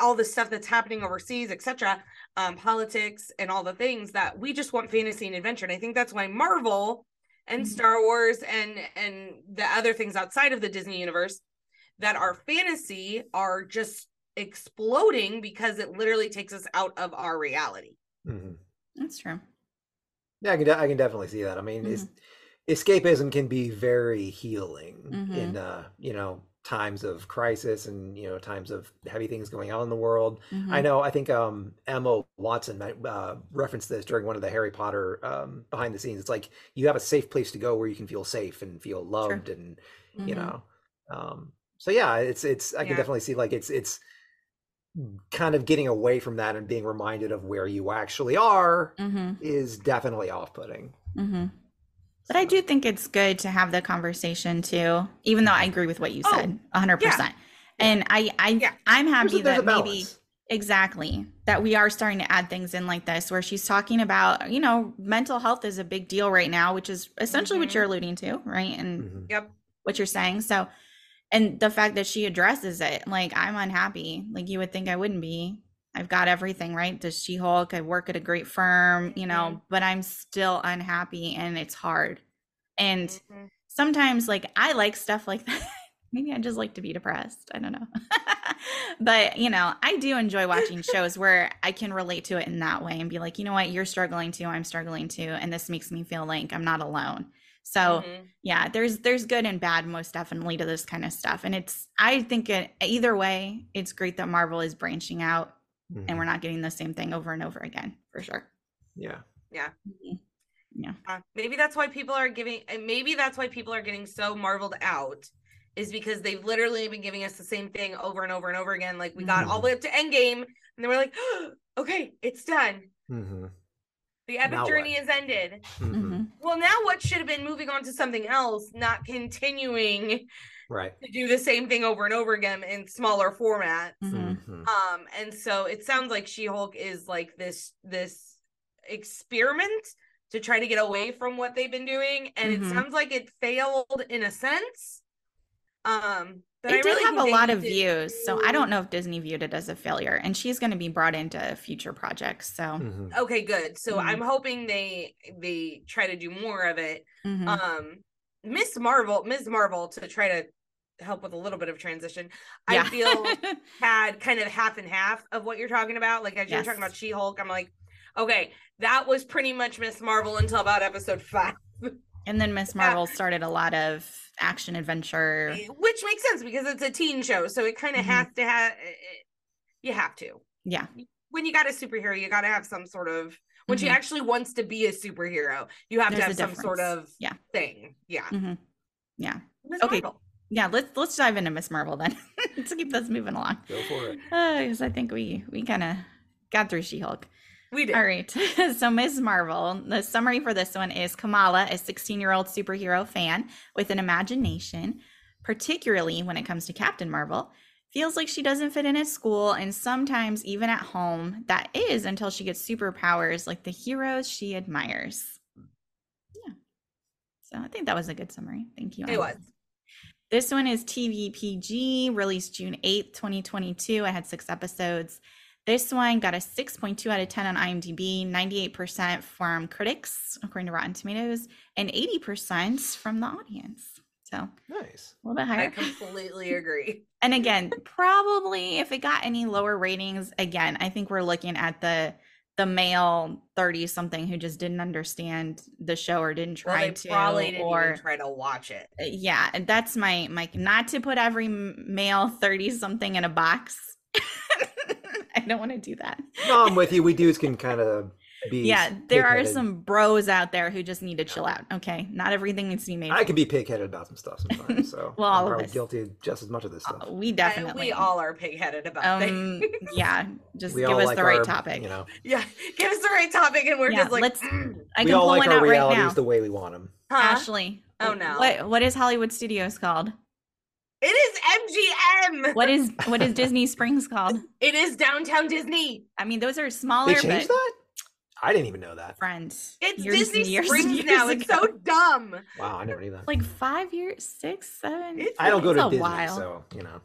all the stuff that's happening overseas etc um politics and all the things that we just want fantasy and adventure and i think that's why marvel and Mhm. star wars and and the other things outside of the disney universe that are fantasy are just exploding because it literally takes us out of our reality Mhm. That's true. Yeah, I can, de- I can definitely see that. I mean, es- escapism can be very healing in, Mhm. uh, you know, times of crisis and, you know, times of heavy things going on in the world. I Mhm. know, I think um, Emma Watson uh, referenced this during one of the Harry Potter um, behind the scenes. It's like you have a safe place to go where you can feel safe and feel loved and, you Mhm. know. Um, so yeah, it's, it's, I can definitely see like it's, it's, kind of getting away from that and being reminded of where you actually are Mhm. is definitely off-putting. But I do think it's good to have the conversation too, even though I agree with what you Oh, said, a hundred yeah. percent. And I, I, Yeah. I'm happy there's a that maybe exactly that we are starting to add things in like this, where she's talking about, you know, mental health is a big deal right now, which is essentially what Mhm. you're alluding to, right? And Mhm. yep what you're saying. So, and the fact that she addresses it, like I'm unhappy. Like you would think I wouldn't be. I've got everything right. The She Hulk. I work at a great firm, you know, Mhm. but I'm still unhappy, and it's hard. And Mhm. sometimes, like I like stuff like that. Maybe I just like to be depressed. I don't know. but, you know, I do enjoy watching shows where I can relate to it in that way and be like, you know what, you're struggling too, I'm struggling too, and this makes me feel like I'm not alone. So, Mhm. yeah, there's there's good and bad most definitely to this kind of stuff. And it's I think it either way, it's great that Marvel is branching out and Mhm. we're not getting the same thing over and over again, for sure. Yeah. Mhm. Yeah. Uh, maybe that's why people are giving and maybe that's why people are getting so marveled out is because they've literally been giving us the same thing over and over and over again like we got all the way up to endgame and then we're like okay it's done hmm the epic Now journey is ended well now what should have been moving on to something else not continuing Right. to do the same thing over and over again in smaller formats Mhm. Mhm. um and so it sounds like she-hulk is like this this experiment to try to get away from what they've been doing and Mhm. it sounds like it failed in a sense um but it I did really have a lot of did- views, so I don't know if Disney viewed it as a failure. And she's going to be brought into future projects. So, Mhm. okay good so Mhm. i'm hoping they they try to do more of it mhm. um miss marvel miss marvel to try to help with a little bit of transition i feel had kind of half and half of what you're talking about. Like as you're talking about She Hulk, I'm like, okay, that was pretty much Miss Marvel until about episode five, and then Miss Marvel started a lot of action adventure. which makes sense because it's a teen show, so it kind of Mhm. has to have. You have to Yeah. when you got a superhero, you got to have some sort of when she Mhm. actually wants to be a superhero, you have There's to have some sort of. Yeah. thing. Yeah, hmm Yeah. Miss Okay. Marvel. Yeah. Let's let's dive into Miss Marvel then to keep this moving along. Go for it. Uh, because I think we we kind of got through She Hulk. we did. All right. so, Ms. Marvel, the summary for this one is Kamala, a 16 year old superhero fan with an imagination, particularly when it comes to Captain Marvel, feels like she doesn't fit in at school and sometimes even at home. That is until she gets superpowers like the heroes she admires. Yeah. So, I think that was a good summary. Thank you. It was. This one is TVPG, released June 8th, 2022. I had six episodes. This one got a 6.2 out of 10 on IMDb, 98% from critics, according to Rotten Tomatoes, and 80% from the audience. So nice. a little bit higher. I higher. completely agree. And again, probably if it got any lower ratings, again, I think we're looking at the the male 30 something who just didn't understand the show or didn't Well, try they to probably didn't or even try to watch it. Uh, yeah and that's my my not to put every male 30 something in a box i don't want to do that No, I'm with you. We dudes can kind of be. yeah there are pig-headed. some bros out there who just need to chill out okay not everything needs to be made I can be pig-headed about some stuff sometimes. So Well, all I'm of probably us. guilty of just as much of this stuff. Uh, we I- definitely we all are pig-headed about um things. yeah just we give us like the right our, topic You know, Yeah, give us the right topic, and we're Yeah, just like, let's- "Mm, i we can all pull like one our out right realities now the way we want them. huh? ashley Oh, no. what what is hollywood studios called It is MGM. what is what is disney springs called It is downtown Disney. i mean those are smaller They changed but that? I didn't even know that. friends It's years Disney years Springs years now. It's so dumb. Wow, I never knew that. like five years, six, seven. It's I don't go it's to a Disney, while. so you know.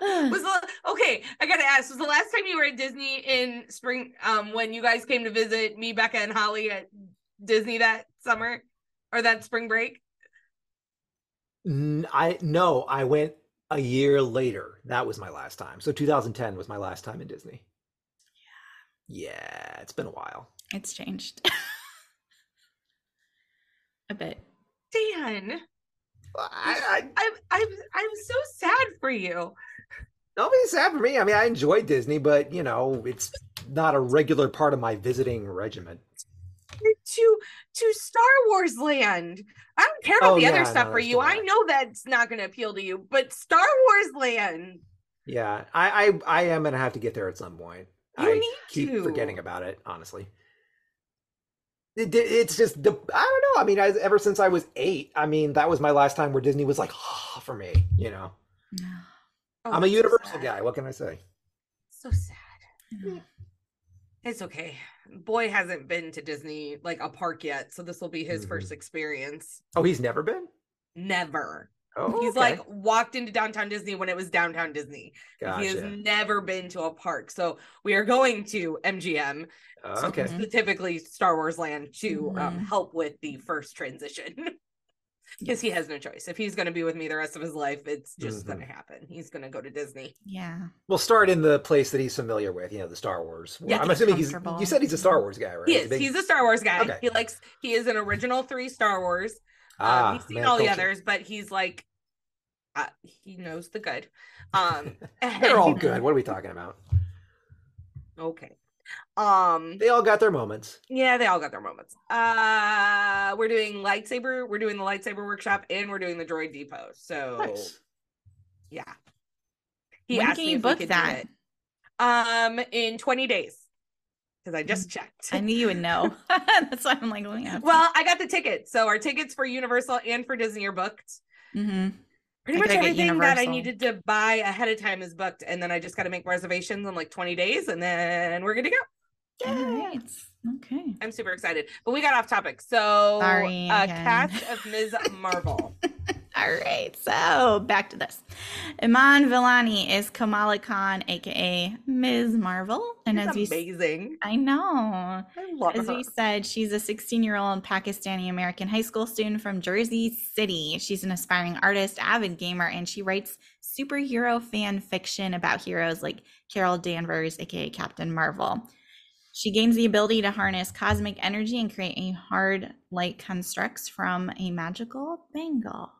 was the, okay. I gotta ask. Was the last time you were at Disney in spring? Um, when you guys came to visit me, Becca, and Holly at Disney that summer or that spring break? N- I no, I went a year later. That was my last time. So 2010 was my last time in Disney. Yeah. Yeah, it's been a while. It's changed a bit. Dan, I, I I'm I'm I'm so sad for you. don't be sad for me. I mean, I enjoy Disney, but you know, it's not a regular part of my visiting regiment. to to Star Wars Land. I don't care about Oh, the yeah, other no, stuff for you. I know that's not going to appeal to you, but Star Wars Land. Yeah, I I, I am gonna have to get there at some point. You I need keep to. forgetting about it, honestly. It, it- it's just the I don't know. I mean, I, ever since I was eight, I mean, that was my last time where Disney was like for me. You know, Oh, I'm a it's so Universal guy. What can I say? So sad. It's okay. Boy hasn't been to Disney like a park yet, so this will be his Mhm. first experience. Oh, he's never been. Never. Oh, He's okay. like walked into downtown Disney when it was downtown Disney. He has never been to a park. So we are going to MGM, Uh, okay. specifically Star Wars Land, to um, Mhm. help with the first transition. Because he has no choice. If he's going to be with me the rest of his life, it's just Mhm. going to happen. He's going to go to Disney. Yeah. We'll start in the place that he's familiar with, you know, the Star Wars. Yeah, I'm assuming he's. You said he's a Star Wars guy, right? He a is. big- He's a Star Wars guy. Okay. He likes. He is an original three Star Wars. Ah, um, he's seen man all the others, but he's like, uh, he knows the good. Um, They're all good. What are we talking about? okay. Um, They all got their moments. yeah, they all got their moments. Uh, we're doing lightsaber. We're doing the lightsaber workshop, and we're doing the droid depot. So Nice. yeah, he when asked can me you book that? Um, in twenty days, because I just checked. I knew you would know. That's why I'm like, yeah. Well, I got the tickets. So our tickets for Universal and for Disney are booked. Mm-hmm. Pretty I much everything that I needed to buy ahead of time is booked, and then I just got to make reservations in like 20 days, and then we're good to go. All right. Okay. I'm super excited. But we got off topic. So, Sorry a again. cast of Ms. Marvel. All right, so back to this. Iman Vellani is Kamala Khan, aka Ms. Marvel, and She's as we, amazing. I know, I love as her. we said, she's a 16-year-old Pakistani American high school student from Jersey City. She's an aspiring artist, avid gamer, and she writes superhero fan fiction about heroes like Carol Danvers, aka Captain Marvel. She gains the ability to harness cosmic energy and create a hard light constructs from a magical bangle.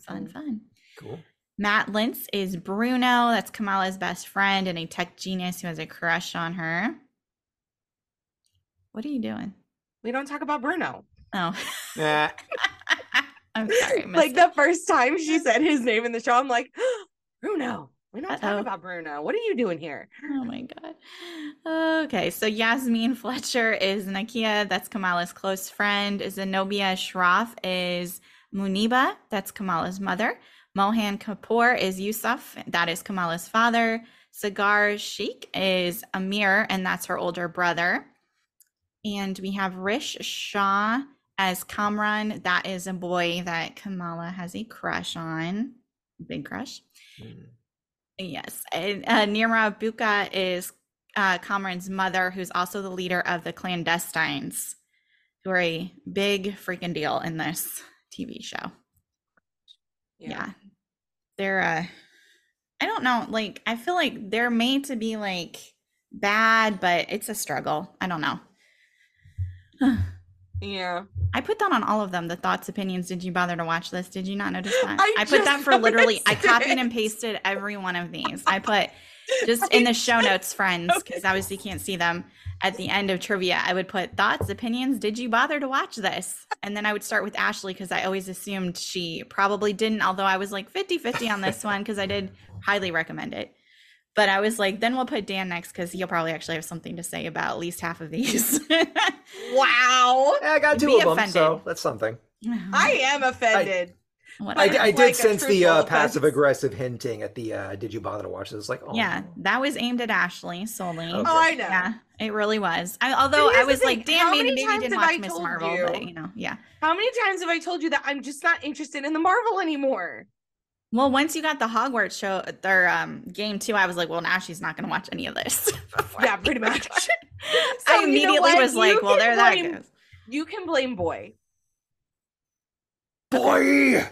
Fun, Mhm. fun. Cool. Matt Lintz is Bruno. That's Kamala's best friend and a tech genius who has a crush on her. What are you doing? We don't talk about Bruno. Oh, Nah. I'm sorry. I Like it. the first time she said his name in the show, I'm like, Bruno. We don't Uh-oh. talk about Bruno. What are you doing here? Oh my god. Okay, so Yasmeen Fletcher is Nakia. That's Kamala's close friend. Zenobia Shroff is Muniba. That's Kamala's mother. Mohan Kapoor is Yusuf. That is Kamala's father. Sagar Sheikh is Amir, and that's her older brother. And we have Rish Shah as Kamran. That is a boy that Kamala has a crush on. Big crush. Mm. Yes. And uh, Nimra Bucha is uh, Kamran's mother, who's also the leader of the clandestines, who are a big freaking deal in this TV show. Yeah. They're, uh, I don't know. Like, I feel like they're made to be like bad, but it's a struggle. I don't know. Yeah. I put that on all of them. The thoughts, opinions. Did you bother to watch this? Did you not notice that? I I, put that for literally. I copied and pasted every one of these. I put just in the show notes, friends, because obviously you can't see them. At the end of trivia, I would put thoughts, opinions. Did you bother to watch this? And then I would start with Ashley because I always assumed she probably didn't, although I was like 50 50 on this one because I did highly recommend it. But I was like, then we'll put Dan next because he'll probably actually have something to say about at least half of these. Wow. Yeah, I got two Be of them, so that's something. I am offended. I, I did like sense the uh, passive aggressive hinting at the uh, "Did you bother to watch this?" Like, oh, Yeah, that was aimed at Ashley solely. Okay. Oh, I know. Yeah, it really was. I, although I was like, damn, maybe, many maybe times didn't I watch Miss Marvel, you? but you know, yeah. How many times have I told you that I'm just not interested in the Marvel anymore? Well, once you got the Hogwarts show, their um, game two, I was like, well, now she's not going to watch any of this. Yeah, pretty much. I So, you know immediately what? was You like, well, can there that blame- goes. You can blame boy. boy.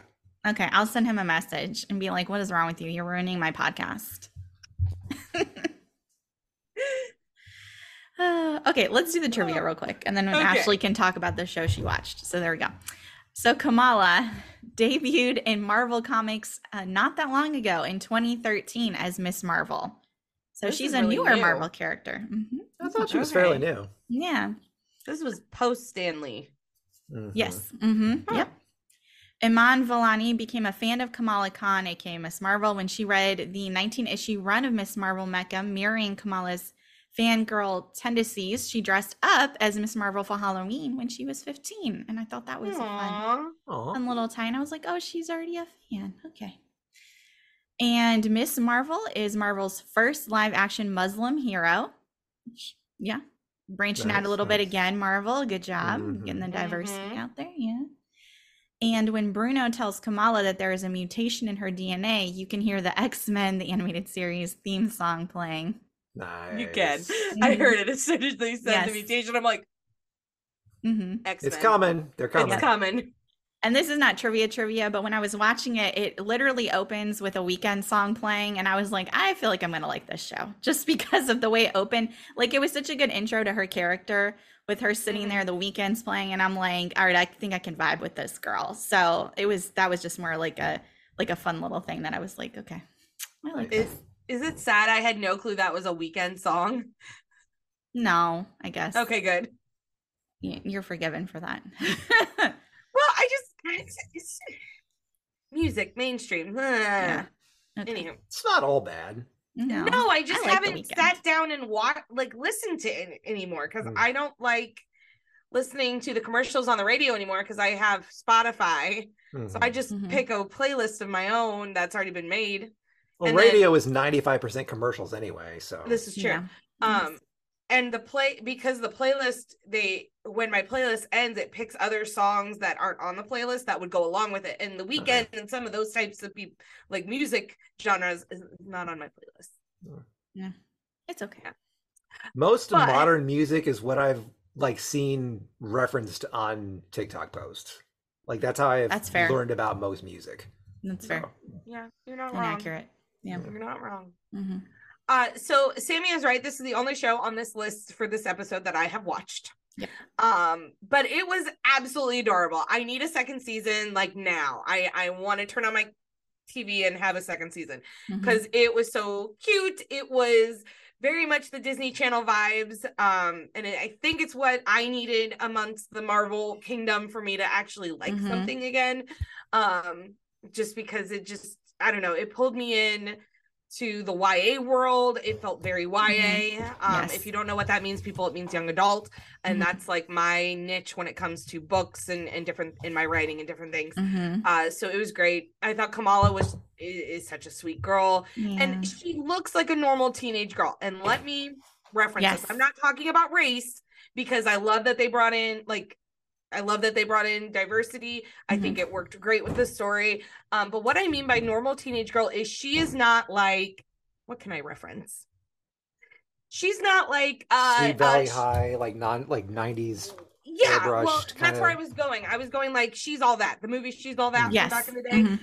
Okay, I'll send him a message and be like, what is wrong with you? You're ruining my podcast. Uh, okay, let's do the trivia real quick, and then Okay. Ashley can talk about the show she watched. So there we go. So Kamala debuted in Marvel Comics uh, not that long ago in 2013 as Miss Marvel. So This she's a really newer new. Marvel character. Mhm. I thought she was Okay. fairly new. Yeah. This was post Stan Lee. Mhm. Yes. Mm-hmm. Huh. Yep. Iman Vellani became a fan of Kamala Khan, aka Miss Marvel, when she read the 19 issue run of Miss Marvel Mecha, mirroring Kamala's fangirl tendencies. She dressed up as Miss Marvel for Halloween when she was 15. And I thought that was a fun, Aw. Aw. fun little tie. And I was like, oh, she's already a fan. Okay. And Miss Marvel is Marvel's first live action Muslim hero. Yeah. Branching out a little bit again, Marvel. Good job getting the diversity Mhm. out there. Yeah. And when Bruno tells Kamala that there is a mutation in her DNA, you can hear the X Men, the animated series theme song playing. Nice. You can. I Mhm. heard it as soon as they said Yes. the mutation. I'm like, hmm X It's coming. They're coming. It's coming. And this is not trivia trivia, but when I was watching it, it literally opens with a Weeknd song playing. And I was like, I feel like I'm going to like this show just because of the way it opened. Like, it was such a good intro to her character with her sitting there, the Weeknd's playing. And I'm like, all right, I think I can vibe with this girl. So it was, that was just more like a, like a fun little thing that I was like, okay, I like Is this. is it sad? I had no clue that was a Weeknd song. No, I guess. Okay, good. You're forgiven for that. Well, I just it's, it's music mainstream. yeah. Okay. Anyhow, It's not all bad. No. no, I just like haven't sat down and watch like listened to it anymore because Mm. I don't like listening to the commercials on the radio anymore because I have Spotify. So I Mhm. just Mhm. pick a playlist of my own that's already been made. well, and then- radio is 95% commercials anyway. So This is true. Yeah. um and the play because the playlist they when my playlist ends it picks other songs that aren't on the playlist that would go along with it and the Weeknd and some of those types of people like music genres is not on my playlist Yeah, It's okay. most but- modern music is what I've like seen referenced on TikTok posts. Like that's how I've That's fair. learned about most music. That's fair yeah you're not and wrong accurate. Yeah. you're not wrong hmm uh so sammy is right this is the only show on this list for this episode that i have watched Yep. um but it was absolutely adorable i need a second season like now i i want to turn on my tv and have a second season Mm-hmm. because it was so cute. It was very much the Disney Channel vibes. Um, and it, I think it's what I needed amongst the Marvel kingdom for me to actually like Mhm. something again. Um, just because it just, I don't know, it pulled me in to the YA world. It felt very YA. Um, Mm-hmm. Yes. if you don't know what that means, people, it means young adult. And Mhm. that's like my niche when it comes to books and, and different in my writing and different things. hmm Uh, so it was great. I thought Kamala was is, is such a sweet girl, Yeah. and she looks like a normal teenage girl. And let me reference Yes. this. I'm not talking about race because I love that they brought in like I love that they brought in diversity. I Mm-hmm. think it worked great with the story. Um, but what I mean by normal teenage girl is she is not like what can I reference? She's not like uh, Sweet Valley uh, High, like non like 90s. yeah, well, airbrushed that's where I was going. I was going like she's all that. The movie She's All That from yes. back in the day Mhm.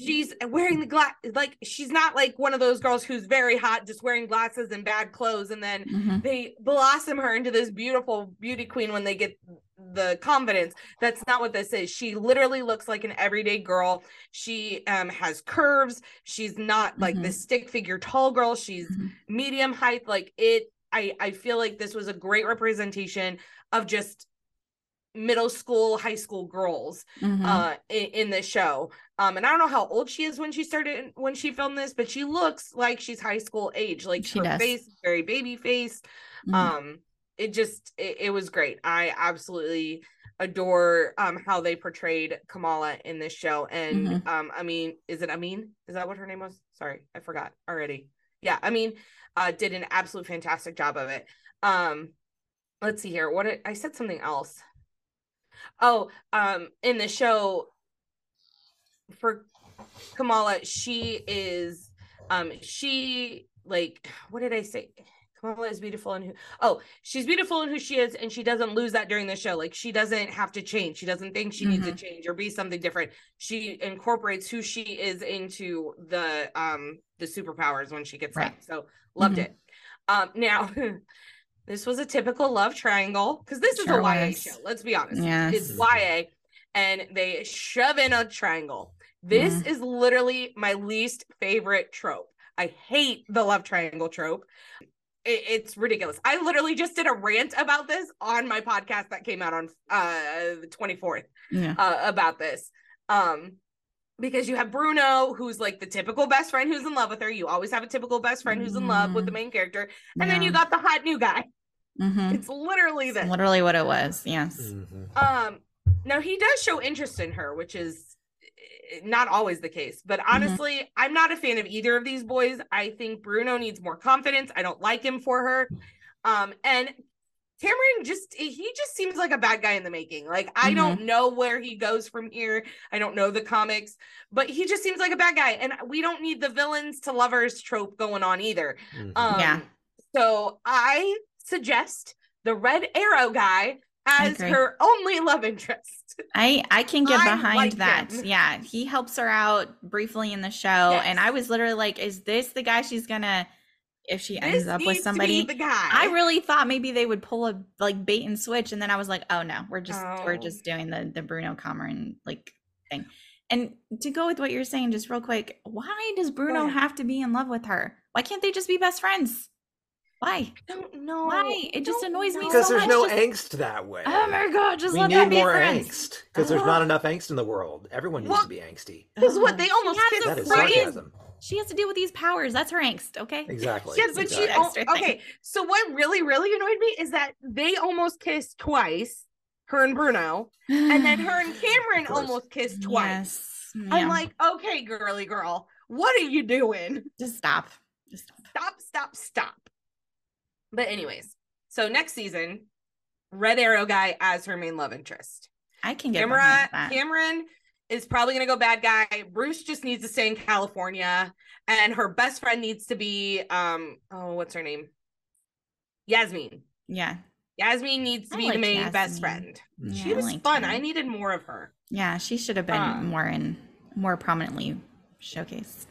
she's wearing the glass like she's not like one of those girls who's very hot just wearing glasses and bad clothes and then Mhm. they blossom her into this beautiful beauty queen when they get the confidence that's not what this is she literally looks like an everyday girl she um has curves she's not like Mhm. this stick figure tall girl she's Mhm. medium height like it i i feel like this was a great representation of just middle school high school girls Mhm. uh in, in this show um and i don't know how old she is when she started when she filmed this but she looks like she's high school age like She her does. face is very baby face Mhm. um it just it, it was great. I absolutely adore um how they portrayed kamala in this show. And Mhm. um i mean is it amin? Is that what her name was? Sorry i forgot already. Yeah i mean uh did an absolute fantastic job of it. Um let's see here. What did, i said something else. Oh um in the show for kamala she is um she like what did i say kamala is beautiful and who oh she's beautiful in who she is and she doesn't lose that during the show like she doesn't have to change she doesn't think she needs to change or be something different she incorporates who she is into the um the superpowers when she gets Right. that so loved Mhm. it um now this was a typical love triangle because this Sure is a YA was. show let's be honest Yes. it's YA and they shove in a triangle this Mhm. is literally my least favorite trope I hate the love triangle trope it, it's ridiculous. I literally just did a rant about this on my podcast that came out on uh the 24th Yeah. uh, about this. Um because you have Bruno who's like the typical best friend who's in love with her. You always have a typical best friend who's in love with the Mhm. main character. And then you got the hot new guy. Mhm. It's literally this. literally what it was. Yes. Mhm. Um, now he does show interest in her, which is not always the case. But Mm-hmm. honestly, I'm not a fan of either of these boys. I think Bruno needs more confidence. I don't like him for her. Um, and Cameron just he just seems like a bad guy in the making. Like I Mhm. don't know where he goes from here. I don't know the comics, but he just seems like a bad guy. And we don't need the villains to lovers trope going on either. Mhm. Um Yeah. so I suggest the Red Arrow guy as her only love interest. I I can get I behind like that. him. Yeah, he helps her out briefly in the show, Yes. and I was literally like, "Is this the guy she's gonna?" If she ends up with needs to be somebody, the guy. I really thought maybe they would pull a like bait and switch, and then I was like, "Oh no, we're just we're Oh. just doing the the Bruno Cameron like thing." And to go with what you're saying, just real quick, why does Bruno have to be in love with her? Why can't they just be best friends? Why? I don't know. Why? It just annoys me. Because so there's much, no just- angst that oh way. Oh my god, just we let need them be more friends. angst because there's not enough angst in the world. Everyone needs Well, to be angsty. Because what Ugh. they She almost has kissed a That is friend. sarcasm. She has to deal with these powers. That's her angst. Okay. Exactly. Yes, but she. Oh, Extra thing. okay, so what really, really annoyed me is that they almost kissed twice, her and Bruno, and then her and Cameron almost kissed twice. Yes. I'm like, okay, girly girl, what are you doing? just stop. Just stop. Stop, stop, stop. But anyways, so next season, Red Arrow guy as her main love interest. I can get that. Cameron is probably gonna go bad guy. Bruce just needs to stay in California, and her best friend needs to be um oh what's her name? Yasmin. yeah. Yasmin needs to I be the like main best friend. Mm. Yeah, She I was fun. her. I needed more of her. Yeah, she should have been Uh, more in more prominently showcased.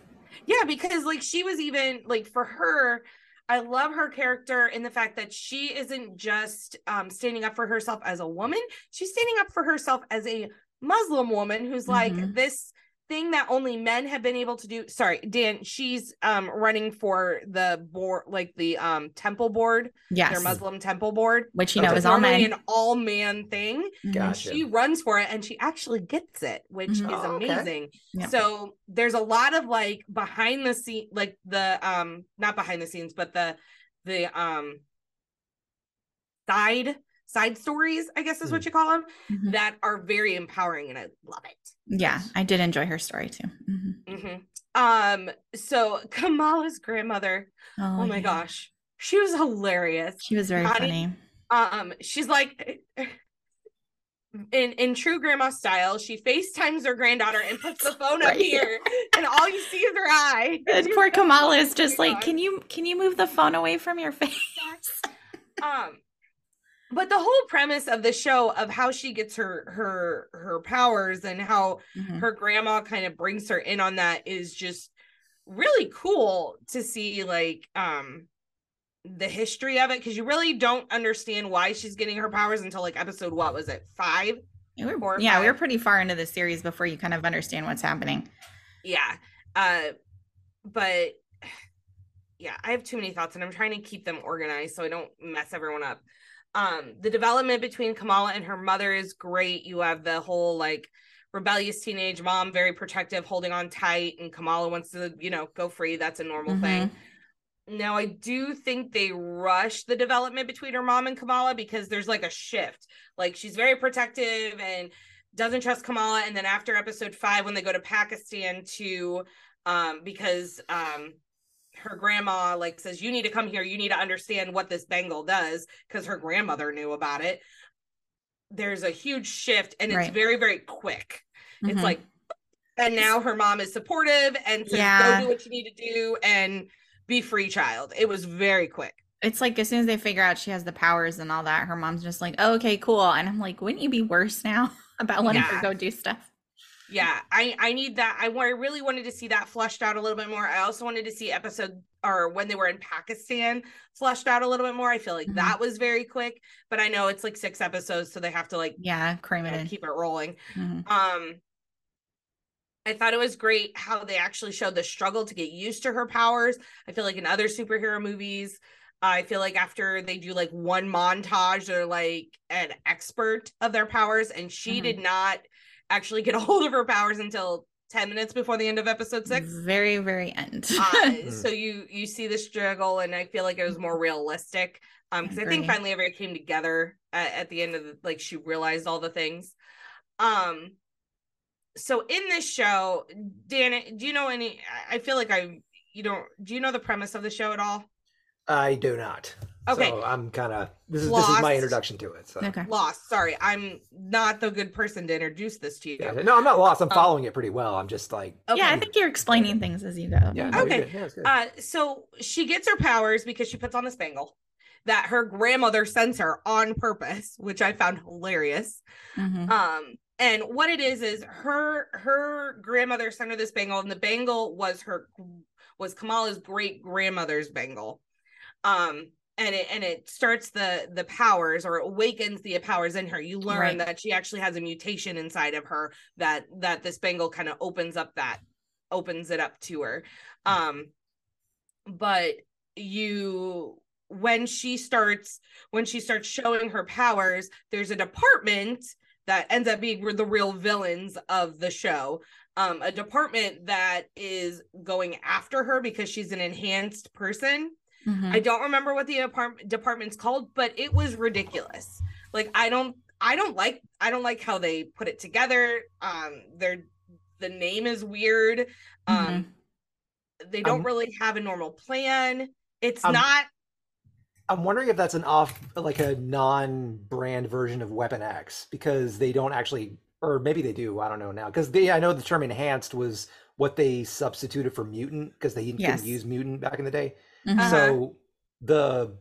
Yeah, because like she was even like for her, I love her character in the fact that she isn't just um standing up for herself as a woman, she's standing up for herself as a Muslim woman who's like Mhm. this thing that only men have been able to do. Sorry, Dan, she's um running for the board like the um temple board, Yes. their Muslim temple board. Which you know is all normally men. an all man thing. Mhm. Gotcha. She runs for it and she actually gets it, which Mhm. is Oh, okay. amazing. So there's a lot of like behind the scene, like the um not behind the scenes, but the the um side side stories, I guess is what you call them, Mhm. that are very empowering, and I love it. Yeah, I did enjoy her story too. Mhm. hmm Um, so Kamala's grandmother, oh, my yeah. gosh, she was hilarious. She was very Connie- funny. um she's like in in true grandma style she facetimes her granddaughter and puts the phone up Right. here and all you see is her eye And poor Kamala is "Oh just my like, God." can you can you move the phone away from your face? um but the whole premise of the show of how she gets her her her powers and how Mhm. her grandma kind of brings her in on that is just really cool to see like um the history of it because you really don't understand why she's getting her powers until like episode what was it five We were- Four yeah, we were five. pretty far into the series before you kind of understand what's happening. yeah uh but yeah i have too many thoughts and i'm trying to keep them organized so i don't mess everyone up um the development between kamala and her mother is great. You have the whole like rebellious teenage mom very protective holding on tight and kamala wants to you know go free. That's a normal thing. Now i do think they rush the development between her mom and kamala because there's like a shift. Like she's very protective and doesn't trust kamala. And then after episode five when they go to pakistan to um because um her grandma like says you need to come here you need to understand what this bangle does because her grandmother knew about it there's a huge shift and it's Right. very very quick it's Mhm. like and now her mom is supportive and says Yeah. go do what you need to do and be free child it was very quick It's like as soon as they figure out she has the powers and all that, her mom's just like, oh, okay, cool. And I'm like, wouldn't you be worse now about letting her go do stuff? Yeah i i need that i I really wanted to see that flushed out a little bit more i also wanted to see episode or when they were in pakistan flushed out a little bit more i feel like Mhm. that was very quick but i know it's like six episodes so they have to like Yeah, cram you it know, keep it rolling Mhm. um i thought it was great how they actually showed the struggle to get used to her powers i feel like in other superhero movies i feel like after they do like one montage they're like an expert of their powers and she Mhm. did not actually get a hold of her powers until 10 minutes before the end of episode six Very, very end. uh, so you you see the struggle and i feel like it was more realistic um because I, think finally everybody came together at, at the end of the like she realized all the things um so in this show dan do you know any I- i feel like i you don't do you know the premise of the show at all I do not. Okay. So I'm kind of this is this is my introduction to it. So Okay. Lost. Sorry, I'm not the good person to introduce this to you. yeah, no, I'm not lost. I'm Um, following it pretty well. I'm just like Okay. Yeah, I think you're explaining things as you go. yeah. no, Okay. Yeah. Uh, so she gets her powers because she puts on a spangle that her grandmother sends her on purpose, which I found hilarious. Mhm. Um, and what it is is her her grandmother sent her this bangle, and the bangle was her was Kamala's great grandmother's bangle. Um, and it and it starts the the powers or awakens the powers in her. You learn Right. that she actually has a mutation inside of her that that this bangle kind of opens up that opens it up to her. Um, but you when she starts when she starts showing her powers there's a department that ends up being the real villains of the show um a department that is going after her because she's an enhanced person Mhm. i don't remember what the apart- department's called but it was ridiculous like i don't i don't like i don't like how they put it together um they're the name is weird um they don't Um, really have a normal plan it's um, not I'm wondering if that's an off, like a non-brand version of Weapon X, because they don't actually, or maybe they do. I don't know now, because they. I know the term enhanced was what they substituted for mutant because they Yes. couldn't use mutant back in the day. Mhm. Uh-huh. So the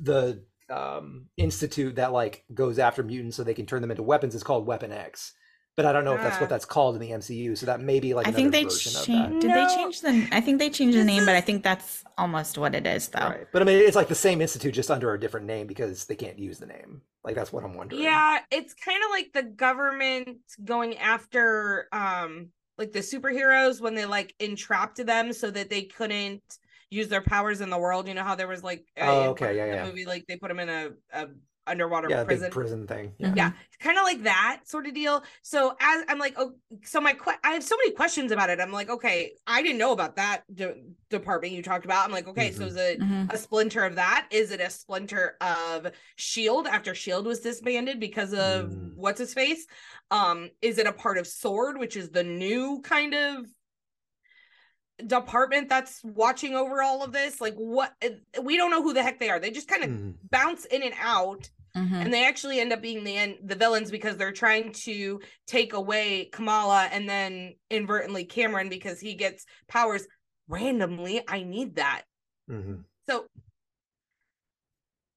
the um, institute that like goes after mutants so they can turn them into weapons is called Weapon X. But I don't know if that's Ah. what that's called in the MCU. So that may be like I think they changed. Did No. they change the? I think they changed the name, but I think that's almost what it is, though. Right. But I mean, it's like the same institute, just under a different name because they can't use the name. Like that's what I'm wondering. Yeah, it's kind of like the government going after um like the superheroes when they like entrapped them so that they couldn't use their powers in the world. You know how there was like uh, Oh, okay, part yeah, the yeah. movie like they put them in a, a underwater yeah, prison. big prison thing. Yeah. Yeah, kind of like that sort of deal. So as I'm like, oh, so my que- I have so many questions about it. I'm like, okay, I didn't know about that de- department you talked about. I'm like, okay, so Mhm. is it Mhm. a splinter of that? Is it a splinter of Shield after Shield was disbanded because of Mm. what's his face? Um, is it a part of Sword, which is the new kind of department that's watching over all of this? Like, what? We don't know who the heck they are. They just kind of Mhm. bounce in and out Mhm. and they actually end up being the end the villains because they're trying to take away Kamala and then inadvertently Cameron because he gets powers randomly. I need that. Mhm. So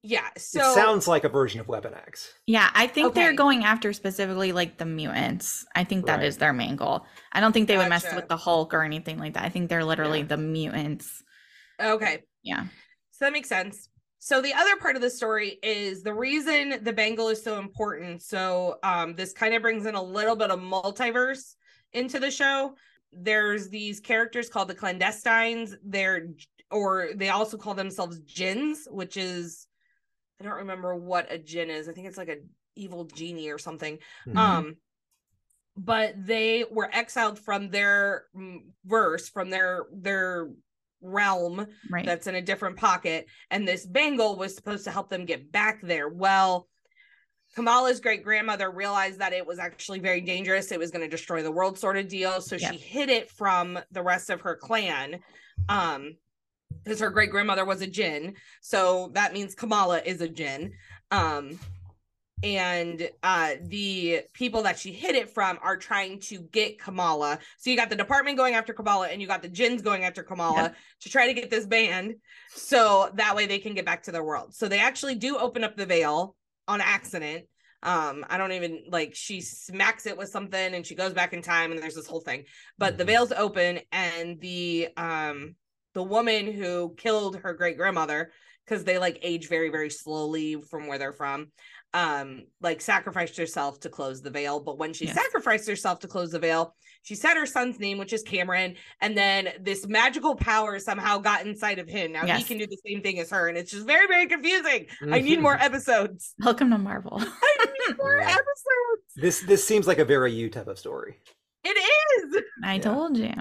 yeah, so it sounds like a version of Weapon X. Yeah, I think they're going after specifically like the mutants. I think that Right. is their main goal. I don't think they would mess with the Hulk or anything like that. I think they're literally Yeah. the mutants. okay. Yeah. So that makes sense. So the other part of the story is the reason the bangle is so important. So um this kind of brings in a little bit of multiverse into the show. There's these characters called the clandestines. They're or they also call themselves jinns, which is I don't remember what a jinn is. I think it's like a evil genie or something. Mhm. Um but they were exiled from their mm, verse, from their their realm Right. that's in a different pocket and this bangle was supposed to help them get back there well kamala's great grandmother realized that it was actually very dangerous it was going to destroy the world sort of deal so Yeah. she hid it from the rest of her clan um because her great grandmother was a jinn so that means kamala is a jinn um and uh the people that she hid it from are trying to get kamala. So you got the department going after kamala and you got the jinns going after kamala Yeah. to try to get this banned so that way they can get back to their world. So they actually do open up the veil on accident. Um i don't even like she smacks it with something and she goes back in time and there's this whole thing. But the Mhm. veil's open and the um the woman who killed her great grandmother because they like age very very slowly from where they're from um like sacrificed herself to close the veil but when she Yes. sacrificed herself to close the veil she said her son's name which is cameron and then this magical power somehow got inside of him now he can do the same thing as her and it's just very very confusing i need more episodes Welcome to Marvel. i need more episodes This this seems like a very you type of story. it is I Yeah. told you.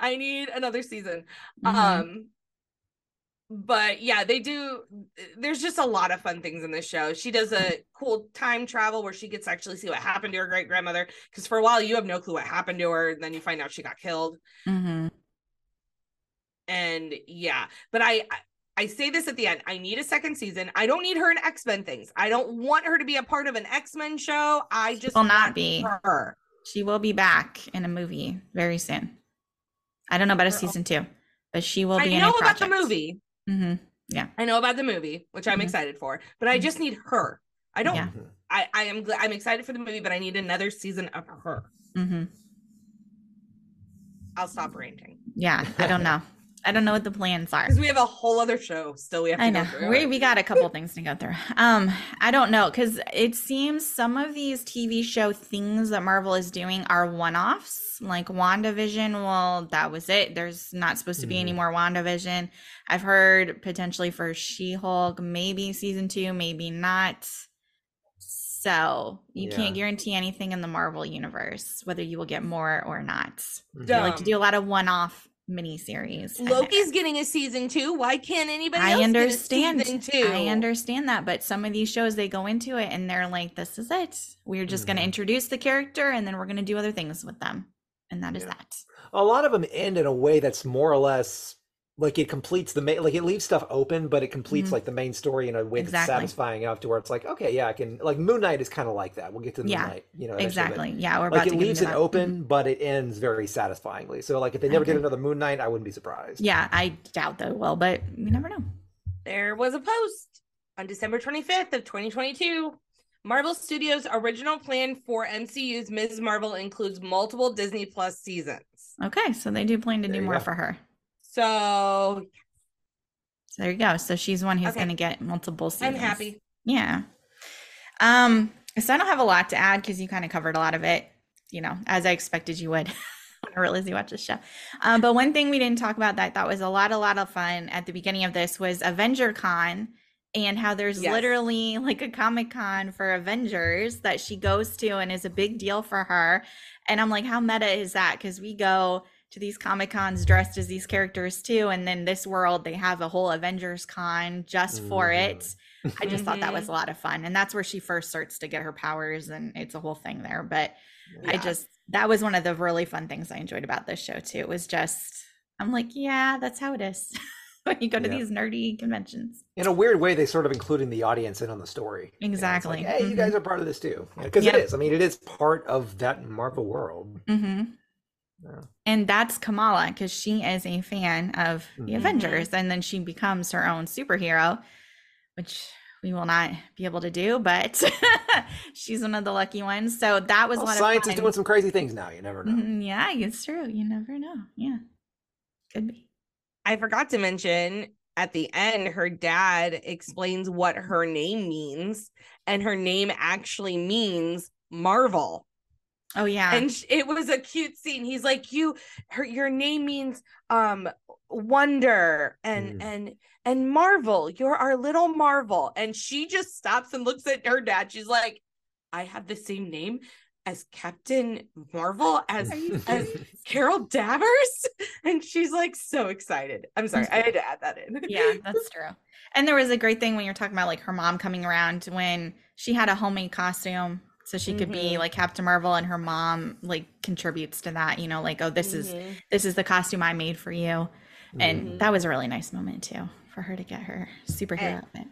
I need another season Mhm. um but yeah they do there's just a lot of fun things in this show she does a cool time travel where she gets to actually see what happened to her great grandmother because for a while you have no clue what happened to her and then you find out she got killed Mm-hmm. and yeah but I, I I say this at the end. I need a second season. I don't need her in X Men things. I don't want her to be a part of an X Men show. I just will not be. her. She will be back in a movie very soon. I don't know about a season two, but she will I be in know a about project. the movie. hmm I know about the movie, which I'm Mhm. excited for, but I just need her. I don't. Yeah. I I am. I'm excited for the movie, but I need another season of her. hmm I'll stop ranting Yeah, I don't know. I don't know what the plans are. because we have a whole other show still. We have to I go know through. we we got a couple things to go through. Um, I don't know because it seems some of these TV show things that Marvel is doing are one offs. Like WandaVision, well, that was it. There's not supposed to be any Mhm. more WandaVision. I've heard potentially for She Hulk, maybe season two, maybe not. So you Yeah. can't guarantee anything in the Marvel universe, whether you will get more or not. They like to do a lot of one off miniseries. in there. Loki's getting a season two. Why can't anybody I else understand. get a season two? I understand that, but some of these shows they go into it and they're like, "This is it. We're just going to mm-hmm. introduce the character and then we're going to do other things with them." And that is Yeah. that. A lot of them end in a way that's more or less like it completes the main, like it leaves stuff open, but it completes Mhm. like the main story in a way Exactly. that's satisfying enough to where it's like, okay, yeah, I can. Like Moon Knight is kind of like that. We'll get to Moon Yeah, Knight, you know, eventually, but- Exactly. Yeah, we're about Like to it get leaves into it that. open, but it ends very satisfyingly. So like if they never did another Moon Knight, I wouldn't be surprised. Yeah, I doubt they well but you never know. There was a post on December 25th of 2022. Marvel Studios' original plan for MCU's Ms. Marvel includes multiple Disney Plus seasons. Okay, so they do plan to There do more go. for her. So So there you go. So she's one who's Okay. going to get multiple seasons. I'm happy. Yeah. Um, so I don't have a lot to add because you kind of covered a lot of it, you know, as I expected you would when I realized you watched this show. Um, but one thing we didn't talk about that I thought was a lot, a lot of fun at the beginning of this was Avenger Con and how there's Yes. literally like a Comic Con for Avengers that she goes to and is a big deal for her. And I'm like, how meta is that? Because we go to these Comic Cons dressed as these characters too. And then this world, they have a whole Avengers Con just for Mhm. it. I just thought that was a lot of fun. And that's where she first starts to get her powers, and it's a whole thing there. But I just, that was one of the really fun things I enjoyed about this show too. It was just, I'm like, yeah, that's how it is when you go to Yeah. these nerdy conventions. In a weird way, they sort of including the audience in on the story. You know, like, Exactly. hey, you Mhm. guys are part of this too, because Yep. it is. I mean, it is part of that Marvel world. hmm Yeah. And that's Kamala because she is a fan of the Mhm. Avengers, and then she becomes her own superhero, which we will not be able to do, but she's one of the lucky ones. So that was Well, a lot science of is doing some crazy things now. You never know. Mhm, Yeah, it's true. You never know. Yeah, could be. I forgot to mention at the end, her dad explains what her name means, and her name actually means Marvel. Oh yeah, and it was a cute scene. He's like you her your name means um wonder and Mm. and and marvel. You're our little marvel. And she just stops and looks at her dad. She's like i have the same name as captain marvel as as carol danvers? And she's like so excited. I'm sorry i had to add that in. Yeah, that's true. And there was a great thing when you're talking about like her mom coming around when she had a homemade costume. So she could be Mhm. like Captain Marvel and her mom like contributes to that, you know, like, oh, this is Mhm. this is the costume I made for you. And Mhm. that was a really nice moment too for her to get her superhero And- outfit.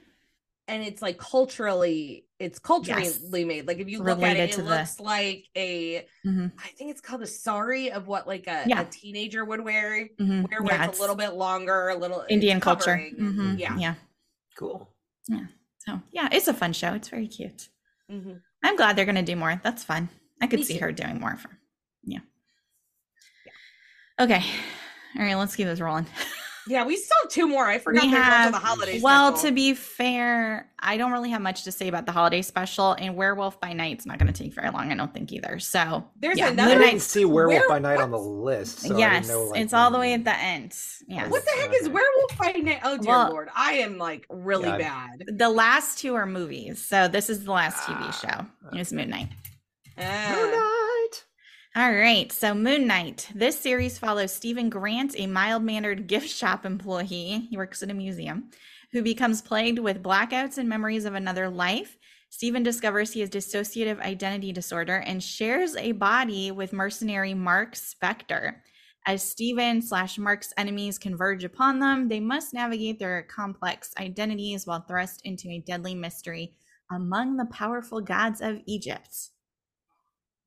and it's like culturally it's culturally Yes. made like if you look at Related it to it the- looks like a Mhm. I think it's called a sari of what like a, Yeah. a teenager would wear Mhm. wear where Yeah, it's, a little bit longer a little Indian culture. covering. Mhm. yeah Yeah. Cool. Yeah so yeah, it's a fun show. It's very cute. Mhm. I'm glad they're gonna do more. That's fun. I could Me see too. her doing more for yeah. Okay. All right, let's keep this rolling. yeah we still have two more I forgot We there's also have- the holiday Well, special. to be fair, I don't really have much to say about the holiday special, and Werewolf by Night's not going to take very long, I don't think either. So There's yeah, another- I Moon didn't see Werewolf Where- by Night on the list. So I yes, didn't know, like, it's all the way at the end. Yes. what the heck is werewolf by night oh dear Well- lord I am like really Yeah, bad The last two are movies, so this is the last TV Ah, show. It was Moon Knight. Moon Ah. Knight. All right, so Moon Knight. This series follows Stephen Grant, a mild mannered gift shop employee. He works at a museum, who becomes plagued with blackouts and memories of another life. Stephen discovers he has dissociative identity disorder and shares a body with mercenary Mark Spector. As Stephen slash Mark's enemies converge upon them, they must navigate their complex identities while thrust into a deadly mystery among the powerful gods of Egypt.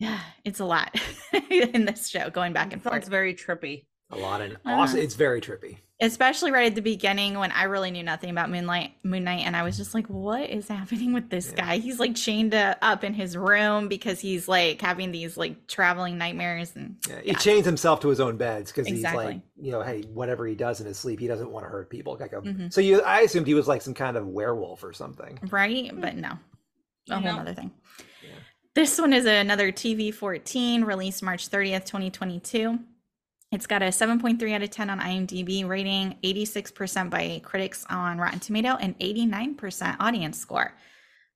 Yeah, it's a lot in this show going back and Sounds forth. It's very trippy. A lot and Uh. awesome. It's very trippy. especially right at the beginning when I really knew nothing about Moonlight Moon Knight and I was just like what is happening with this Yeah. guy he's like chained uh, up in his room because he's like having these like traveling nightmares and Yeah, he Yeah. chains himself to his own beds because he's like, you know, hey, whatever he does in his sleep, he doesn't want to hurt people. Like a- Mhm. So you, I assumed he was like some kind of werewolf or something. right but no a whole No. other thing Yeah. This one is another tv 14 released march 30th 2022 it's got a 7.3 out of 10 on imdb rating 86% by critics on rotten tomato and 89% audience score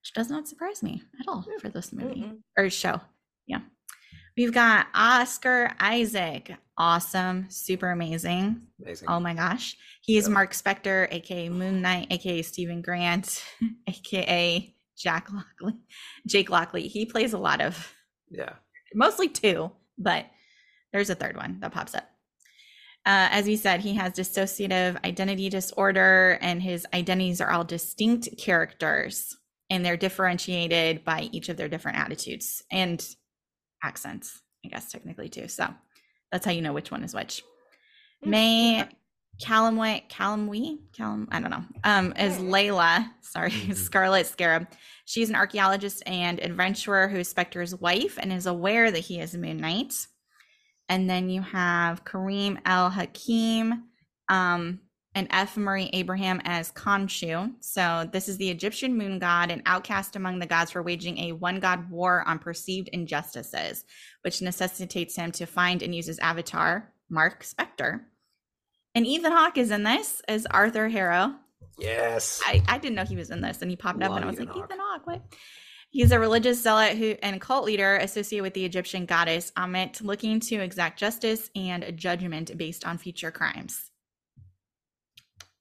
which does not surprise me at all for this movie Mm-mm. or show yeah we've got oscar isaac awesome super amazing Amazing. Oh my gosh. He's Yeah. Mark Spector, aka Moon Knight, aka Stephen Grant, aka Jack Lockley. Jake Lockley. He plays a lot of yeah. mostly two, but there's a third one that pops up. Uh, as we said, he has dissociative identity disorder, and his identities are all distinct characters, and they're differentiated by each of their different attitudes and accents, I guess, technically, too. So that's how you know which one is which. May Callumway, Callumwee, Callum, I don't know, um, is Layla, sorry, Mhm. Scarlet Scarab. She's an archaeologist and adventurer who is Spector's wife and is aware that he is a Moon Knight. And then you have Karim El Hakim, um, and F. Murray Abraham as Khonshu. So this is the Egyptian moon god, an outcast among the gods for waging a one god war on perceived injustices, which necessitates him to find and use his avatar, Mark Spector. And Ethan Hawke is in this as Arthur Harrow. Yes. I, I didn't know he was in this, and he popped up, and I was Ethan like, Hawke. Ethan Hawke, what? He's a religious zealot who and cult leader associated with the Egyptian goddess Ammit, looking to exact justice and judgment based on future crimes.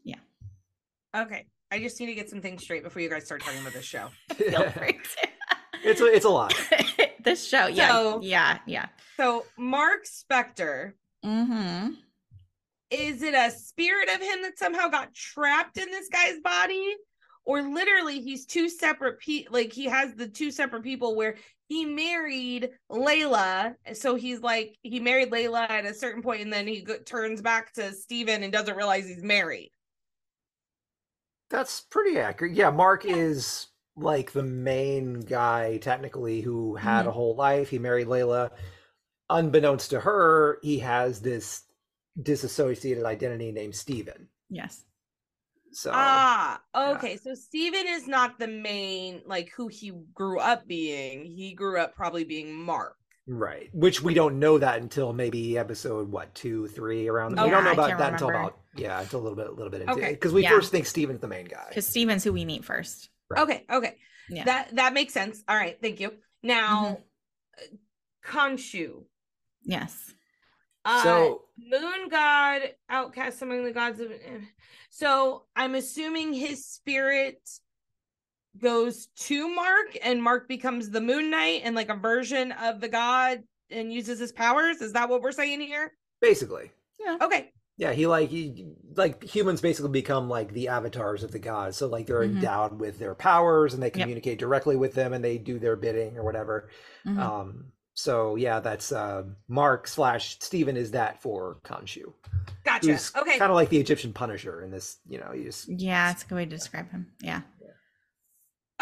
Yeah. Okay. I just need to get some things straight before you guys start talking about this show. Feel free it's a, it's a lot. this show, yeah, So- yeah, yeah. So Mark Spector, Mm-hmm. Is it a spirit of him that somehow got trapped in this guy's body? Or literally he's two separate pe like he has the two separate people where he married Layla. So he's like he married Layla at a certain point and then he go- turns back to Steven and doesn't realize he's married. That's pretty accurate. Yeah, Mark is like the main guy technically who had mm-hmm. a whole life. He married Layla. Unbeknownst to her, he has this disassociated identity named Steven. Yes. So Ah, yeah. okay. So Steven is not the main like who he grew up being. He grew up probably being Mark. right, which we don't know that until maybe episode what two, three around. Oh, we don't know about can't that until about yeah, until a little bit, a little bit into Okay. because we Yeah. first think Steven's the main guy. Because Steven's who we meet first. Right. Okay, okay. Yeah. That that makes sense. All right, thank you. Now Mm-hmm. Khonshu. Yes. Uh, So moon god outcast among the gods of so i'm assuming his spirit goes to mark and mark becomes the moon knight and like a version of the god and uses his powers is that what we're saying here basically, yeah okay yeah, he like he like humans basically become like the avatars of the gods. So like they're Mhm. endowed with their powers and they Yep. communicate directly with them and they do their bidding or whatever. Mhm. Um, so yeah, that's uh, Mark slash Stephen is that for Khonshu, gotcha. Who's okay. kind of like the Egyptian Punisher in this. You know, you just yeah, it's a good way to describe him. Yeah.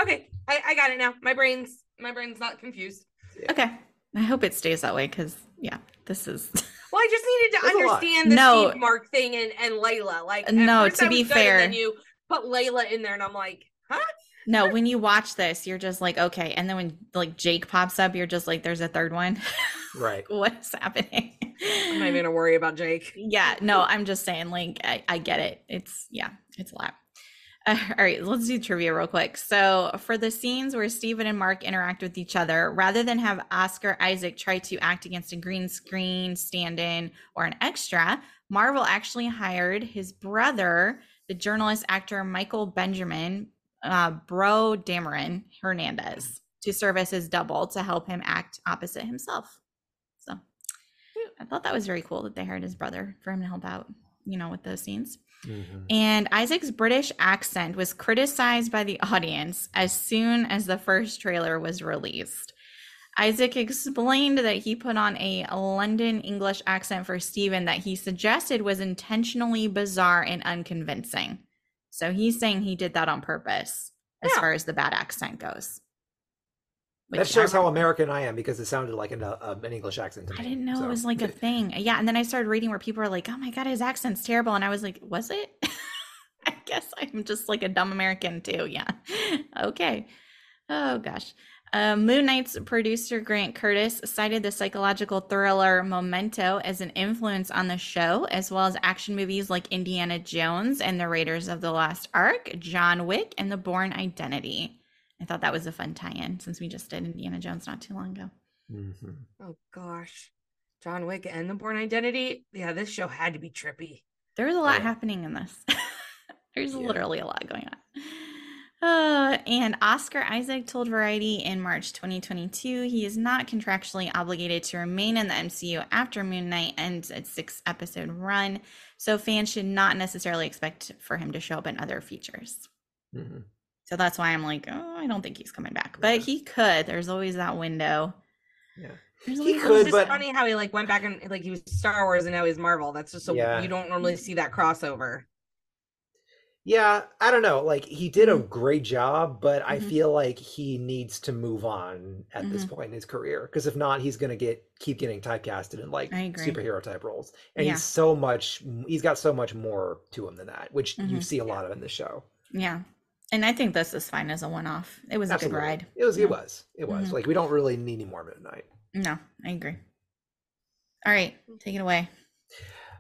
okay. I, I got it now. My brain's my brain's not confused. Okay. I hope it stays that way because yeah, this is well i just needed to There's understand the No. Steve mark thing and and layla. Like No, to be was good, and fair- then you. Put layla in there and i'm like huh no. When you watch this, you're just like, okay, and then when like Jake pops up, you're just like, there's a third one. right. What's happening? i'm not even gonna worry about jake yeah no i'm just saying like I, I get it it's yeah it's a lot uh, all right let's do trivia real quick so for the scenes where Steven and mark interact with each other rather than have oscar isaac try to act against a green screen stand-in or an extra marvel actually hired his brother the journalist actor michael benjamin uh, bro dameron hernandez to serve as his double to help him act opposite himself so I thought that was very cool that they hired his brother for him to help out, you know, with those scenes. Mhm. And Isaac's British accent was criticized by the audience as soon as the first trailer was released. Isaac explained that he put on a London English accent for Steven that he suggested was intentionally bizarre and unconvincing. So he's saying he did that on purpose as Yeah. far as the bad accent goes. That shows I- how American I am because it sounded like an, uh, an English accent to me. I didn't know so. it was like a thing. Yeah, and then I started reading where people are like, "Oh my god, his accent's terrible," and I was like, "Was it?" I guess I'm just like a dumb American too. Yeah. okay. Oh gosh. Uh, Moon Knight's producer Grant Curtis cited the psychological thriller Memento as an influence on the show, as well as action movies like Indiana Jones and the Raiders of the Lost Ark, John Wick, and The Bourne Identity. I thought that was a fun tie-in since we just did Indiana Jones not too long ago. Mhm. Oh gosh. John Wick and the Bourne Identity. Yeah, this show had to be trippy. There was a lot Yeah. happening in this. There's Yeah. literally a lot going on. Uh, and Oscar Isaac told Variety in March 2022 he is not contractually obligated to remain in the MCU after Moon Knight ends its six episode run, so fans should not necessarily expect for him to show up in other features. Mhm. So that's why I'm like, oh, I don't think he's coming back, but he could. There's always that window. Yeah. There's He could, It's just but- funny how he like went back and like he was Star Wars and now he's Marvel. That's just so Yeah. you don't normally see that crossover. Yeah, I don't know. Like he did a Mhm. great job, but I Mhm. feel like he needs to move on at this Mhm. point in his career because if not, he's gonna get keep getting typecasted in like superhero type roles, and Yeah. he's so much. He's got so much more to him than that, which you Mhm. see a lot of in the show. Yeah. And I think this is fine as a one off. It was a good ride. It was. Yeah. It was. It was. Mhm. Like we don't really need any more midnight. No, I agree. All right, take it away.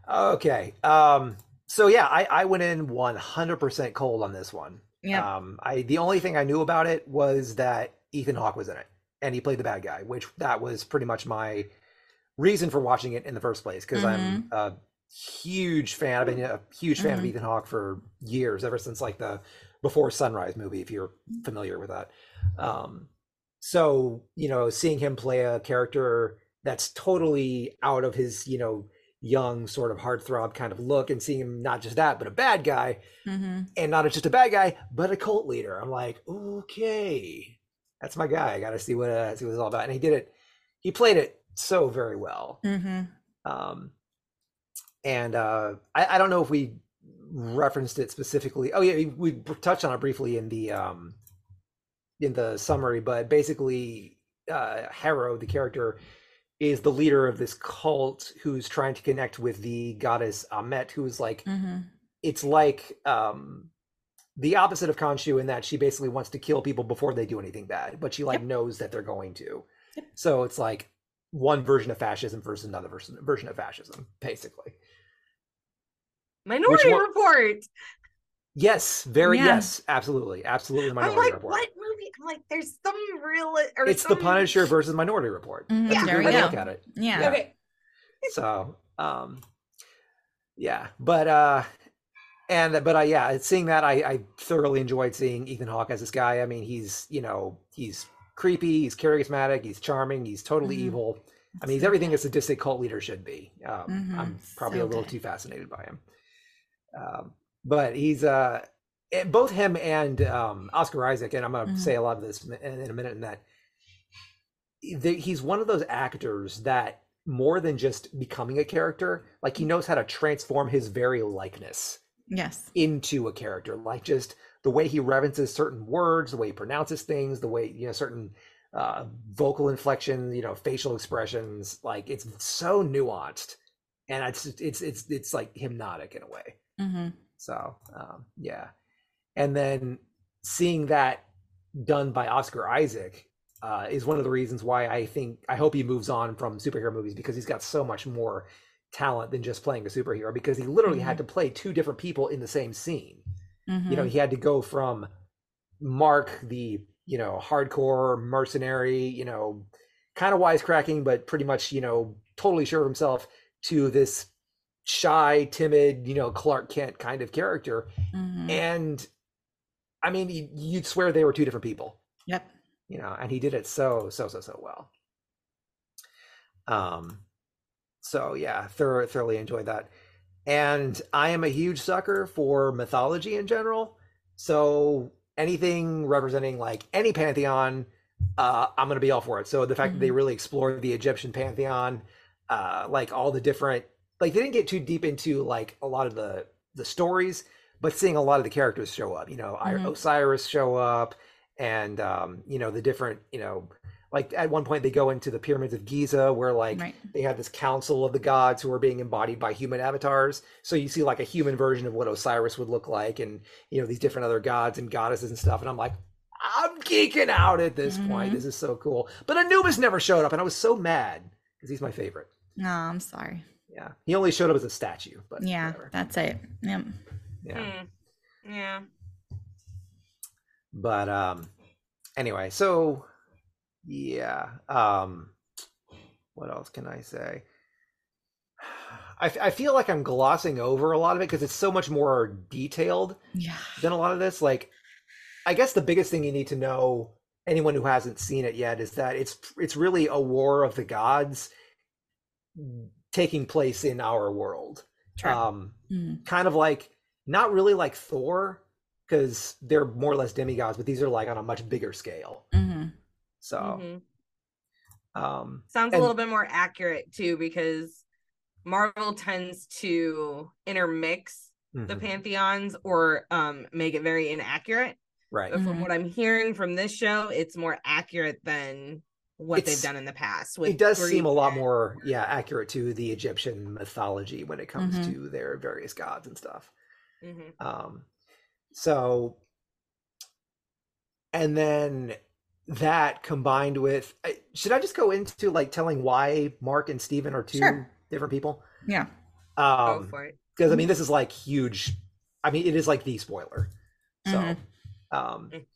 Okay. Um. So yeah, I I went in one hundred percent cold on this one. Yeah. Um, I the only thing I knew about it was that Ethan Hawke was in it, and he played the bad guy, which that was pretty much my reason for watching it in the first place because I'm a huge fan. I've been a huge fan of Mhm. Ethan Hawke for years, ever since like the Before Sunrise movie, if you're familiar with that. Um, so you know, seeing him play a character that's totally out of his you know young sort of heartthrob kind of look, and seeing him not just that, but a bad guy Mm-hmm. and not just a bad guy, but a cult leader. I'm like, okay, that's my guy. I got to see what uh, see what it's all about. And he did it. He played it so very well. Mm-hmm. Um, and uh, I, I don't know if we referenced it specifically. Oh yeah, we, we touched on it briefly in the um, in the summary, but basically, uh, Harrow, the character, is the leader of this cult who's trying to connect with the goddess Ammit, who's like Mm-hmm. it's like um the opposite of Khonshu in that she basically wants to kill people before they do anything bad, but she like Yep. knows that they're going to. Yep. So it's like one version of fascism versus another version version of fascism, basically. Minority one- Report. Yes, very Yeah. yes, absolutely, absolutely. I'm Minority like, Report. what? I'm like, there's some real. Or It's the Punisher versus Minority Report. Mhm, That's a there good we way to go. look at it. Yeah. Okay. so um yeah but uh and but uh yeah seeing that i i thoroughly enjoyed seeing ethan hawke as this guy i mean he's you know he's creepy he's charismatic he's charming he's totally Mhm. evil i mean he's everything a sadistic cult leader should be um Mhm. i'm probably So a little good. too fascinated by him um but he's uh both him and um oscar isaac and i'm gonna Mhm. say a lot of this in, in a minute in that the, he's one of those actors that more than just becoming a character like he knows how to transform his very likeness Yes. into a character like just the way he references certain words the way he pronounces things the way you know certain uh vocal inflection you know facial expressions like it's so nuanced and it's it's it's it's like hypnotic in a way Mm-hmm. so um, yeah, and then seeing that done by Oscar Isaac uh, is one of the reasons why I think I hope he moves on from superhero movies because he's got so much more talent than just playing a superhero because he literally had to play two different people in the same scene. Mm-hmm. You know, he had to go from Mark, the you know hardcore mercenary, you know, kind of wisecracking, but pretty much you know totally sure of himself, to this shy, timid, you know, Clark Kent kind of character. mm-hmm. And I mean, you'd swear they were two different people, Yep. you know, and he did it so, so, so, so well. Um, so yeah, thor- thoroughly enjoyed that. And I am a huge sucker for mythology in general. So anything representing like any pantheon, uh, I'm gonna be all for it. So the fact that they really explored the Egyptian pantheon, uh, like all the different, like they didn't get too deep into like a lot of the the stories, but seeing a lot of the characters show up. You know, Mhm. Osiris show up, and um, you know the different, you know, like at one point they go into the pyramids of Giza, where like Right. they have this council of the gods who are being embodied by human avatars. So you see like a human version of what Osiris would look like, and you know these different other gods and goddesses and stuff. And I'm like, I'm geeking out at this point. Mhm. This is so cool. But Anubis never showed up, and I was so mad because he's my favorite. No, I'm sorry. Yeah, he only showed up as a statue, but Yeah, whatever. that's it. Yep. yeah. Hmm. Yeah. But um, anyway, so yeah. Um, what else can I say? I, f- I feel like I'm glossing over a lot of it because it's so much more detailed Yeah. than a lot of this. Like, I guess the biggest thing you need to know, anyone who hasn't seen it yet, is that it's it's really a war of the gods taking place in our world. True. Um, Mm. kind of like not really like Thor because they're more or less demigods, but these are like on a much bigger scale. hmm So, Mhm. um, Sounds a little bit more accurate too, because Marvel tends to intermix the mhm, pantheons or um make it very inaccurate. right, But from Mhm. what I'm hearing from this show, it's more accurate than what It's- they've done in the past. it does Greek seem a lot more, yeah, accurate to the Egyptian mythology when it comes Mhm. to their various gods and stuff. Mhm. Um, so, and then that combined with, should I just go into like telling why Mark and Steven are two Sure. different people? Yeah. Go Um, for it. because I mean, this is like huge. I mean, it is like the spoiler. So, Mhm. um, Mm.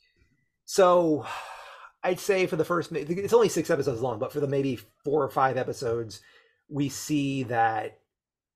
so I'd say for the first, it's only six episodes long, but for the maybe four or five episodes, we see that,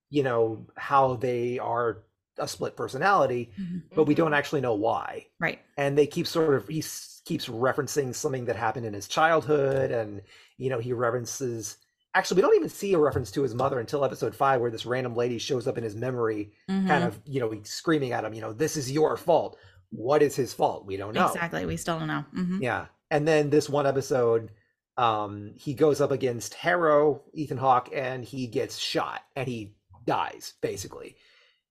you know, how they are a split personality, Mhm. but we don't actually know why. Right. And they keep sort of, he s- keeps referencing something that happened in his childhood. And, you know, he references, actually, we don't even see a reference to his mother until episode five, where this random lady shows up in his memory kind Mhm. of you know screaming at him you know this is your fault what is his fault we don't know Exactly. We still don't know. hmm yeah and then this one episode um he goes up against harrow ethan hawke and he gets shot and he dies basically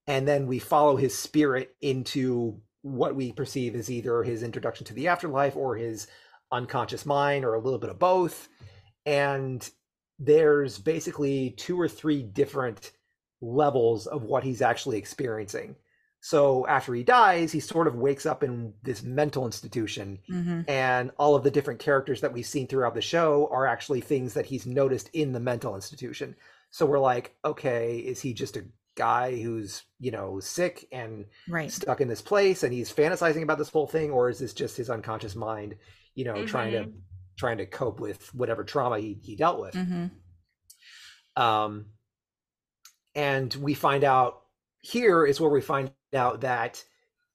and then we follow his spirit into what we perceive as either his introduction to the afterlife or his unconscious mind or a little bit of both. And there's basically two or three different levels of what he's actually experiencing. So after he dies he sort of wakes up in this mental institution hmm and all of the different characters that we've seen throughout the show are actually things that he's noticed in the mental institution. So we're like okay is he just a guy who's you know sick and Right. stuck in this place and he's fantasizing about this whole thing or is this just his unconscious mind you know trying to trying to cope with whatever trauma he, he dealt with mm-hmm. um, and we find out here is where we find out that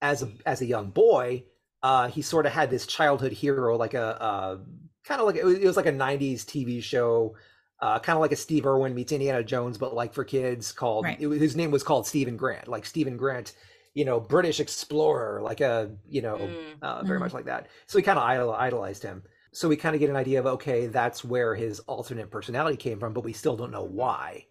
as a as a young boy, uh, he sort of had this childhood hero, like a, uh kind of like it was, it was like a '90s TV show, uh, kind of like a Steve Irwin meets Indiana Jones, but like for kids. Called Right. it his name was called Stephen Grant, like Stephen Grant, you know, British explorer, like a you know, Mm. uh, very Mhm. much like that. So we kind of idol- idolized him. So we kind of get an idea of okay, that's where his alternate personality came from, but we still don't know why.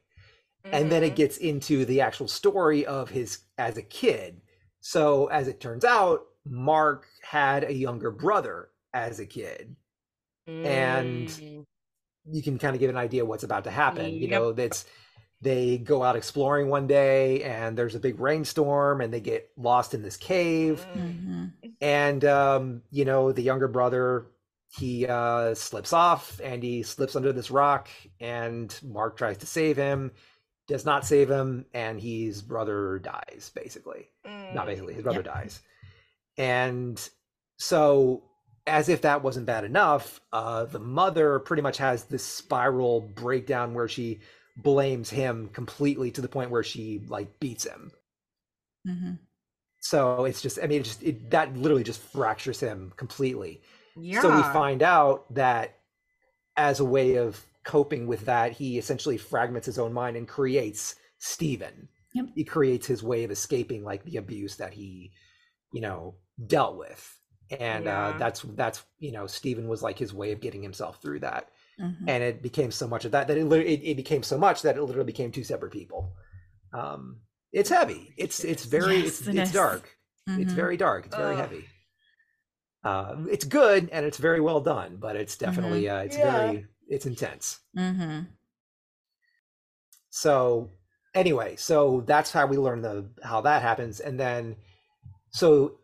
And then it Mhm. gets into the actual story of his as a kid. So as it turns out, Mark had a younger brother as a kid. and- Mm. You can kind of get an idea what's about to happen. You know, that's they go out exploring one day and there's a big rainstorm and they get lost in this cave Mm. hmm and um, you know the younger brother he uh, slips off and he slips under this rock and mark tries to save him does not save him and his brother dies basically not Mm. basically his brother Yeah. dies and so as if that wasn't bad enough uh, the mother pretty much has this spiral breakdown where she blames him completely to the point where she like beats him hmm so it's just i mean it just it, that literally just fractures him completely Yeah. so we find out that as a way of coping with that, he essentially fragments his own mind and creates Steven. Yep. He creates his way of escaping like the abuse that he, you know, dealt with. And uh, that's that's you know, Stephen was like his way of getting himself through that. Mhm. And it became so much of that that it, it it became so much that it literally became two separate people. Um it's heavy. It's it's very Yes, it's, it it's dark. It's Mhm. very dark. It's very heavy. Uh, it's good and it's very well done, but it's definitely uh, it's Yeah. very it's intense. Mhm. So anyway, so that's how we learn the how that happens, and then so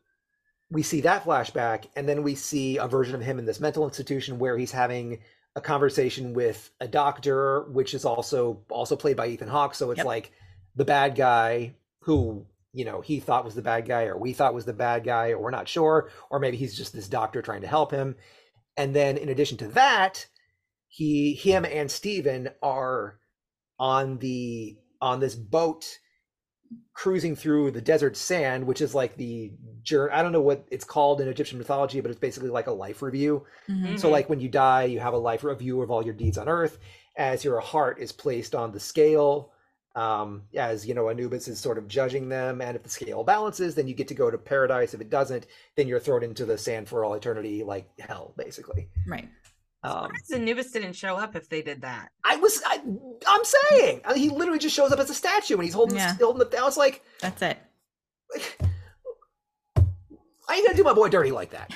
we see that flashback, and then we see a version of him in this mental institution where he's having a conversation with a doctor, which is also also played by Ethan Hawke. So it's Yep. like the bad guy who you know he thought was the bad guy, or we thought was the bad guy, or we're not sure, or maybe he's just this doctor trying to help him. And then in addition to that, he him and Steven are on the on this boat cruising through the desert sand which is like the journey i don't know what it's called in egyptian mythology but it's basically like a life review Mhm. so like when you die you have a life review of all your deeds on earth as your heart is placed on the scale um, as you know anubis is sort of judging them and if the scale balances then you get to go to paradise if it doesn't then you're thrown into the sand for all eternity like hell basically Right. Um, Anubis didn't show up if they did that. I was, I, I'm saying, I mean, he literally just shows up as a statue and he's holding, Yeah. holding the. I was like, That's it. I ain't gonna do my boy dirty like that.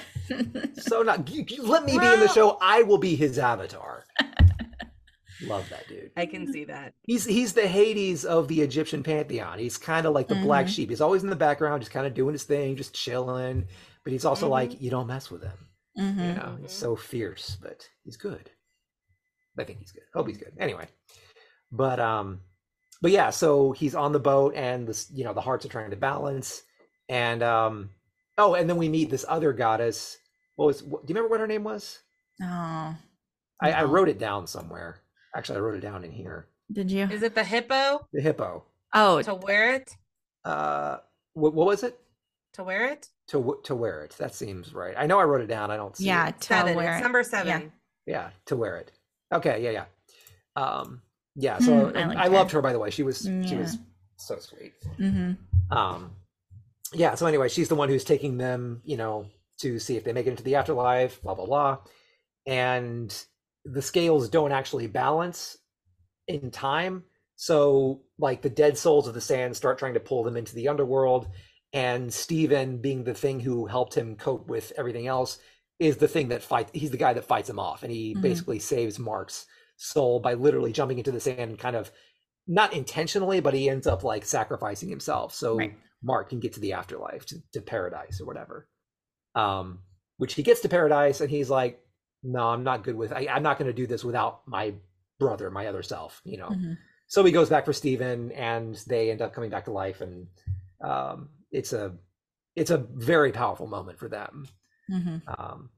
so not, you, you let me be in the show. I will be his avatar. Love that dude. I can see that. He's he's the Hades of the Egyptian pantheon. He's kind of like the black Mhm. sheep. He's always in the background, just kind of doing his thing, just chilling. But he's also Mhm. like, you don't mess with him. You Mhm. know, he's so fierce, but he's good. I think he's good. Hope he's good. Anyway, but um, but yeah, so he's on the boat, and this, you know, the hearts are trying to balance, and um, oh, and then we meet this other goddess. What was? What, do you remember what her name was? Oh. I, I wrote it down somewhere. Actually, I wrote it down in here. Did you? Is it the hippo The hippo. Oh, Taweret? Uh, what, what was it? Taweret? To Taweret. That seems right. I know I wrote it down. I don't see yeah. it. To Seven. wear It's it. number seven. Yeah, Taweret. Okay, yeah, yeah. Um, yeah. So Hmm, I and I, her. loved her, by the way. She was she was so sweet. Mm-hmm. Um, yeah. So anyway, she's the one who's taking them, you know, to see if they make it into the afterlife. Blah blah blah. And the scales don't actually balance in time. So like the dead souls of the sand start trying to pull them into the underworld, and Steven, being the thing who helped him cope with everything else, is the thing that fights. He's the guy that fights him off, and he Mhm. basically saves Mark's soul by literally jumping into the sand and kind of not intentionally, but he ends up like sacrificing himself so Right. Mark can get to the afterlife, to, to paradise or whatever. Um, which he gets to paradise, and he's like, "No, I'm not good with. I, I'm not going to do this without my brother, my other self." You know. Mm-hmm. So he goes back for Steven and they end up coming back to life and um, it's a it's a very powerful moment for them. Mm-hmm. Um,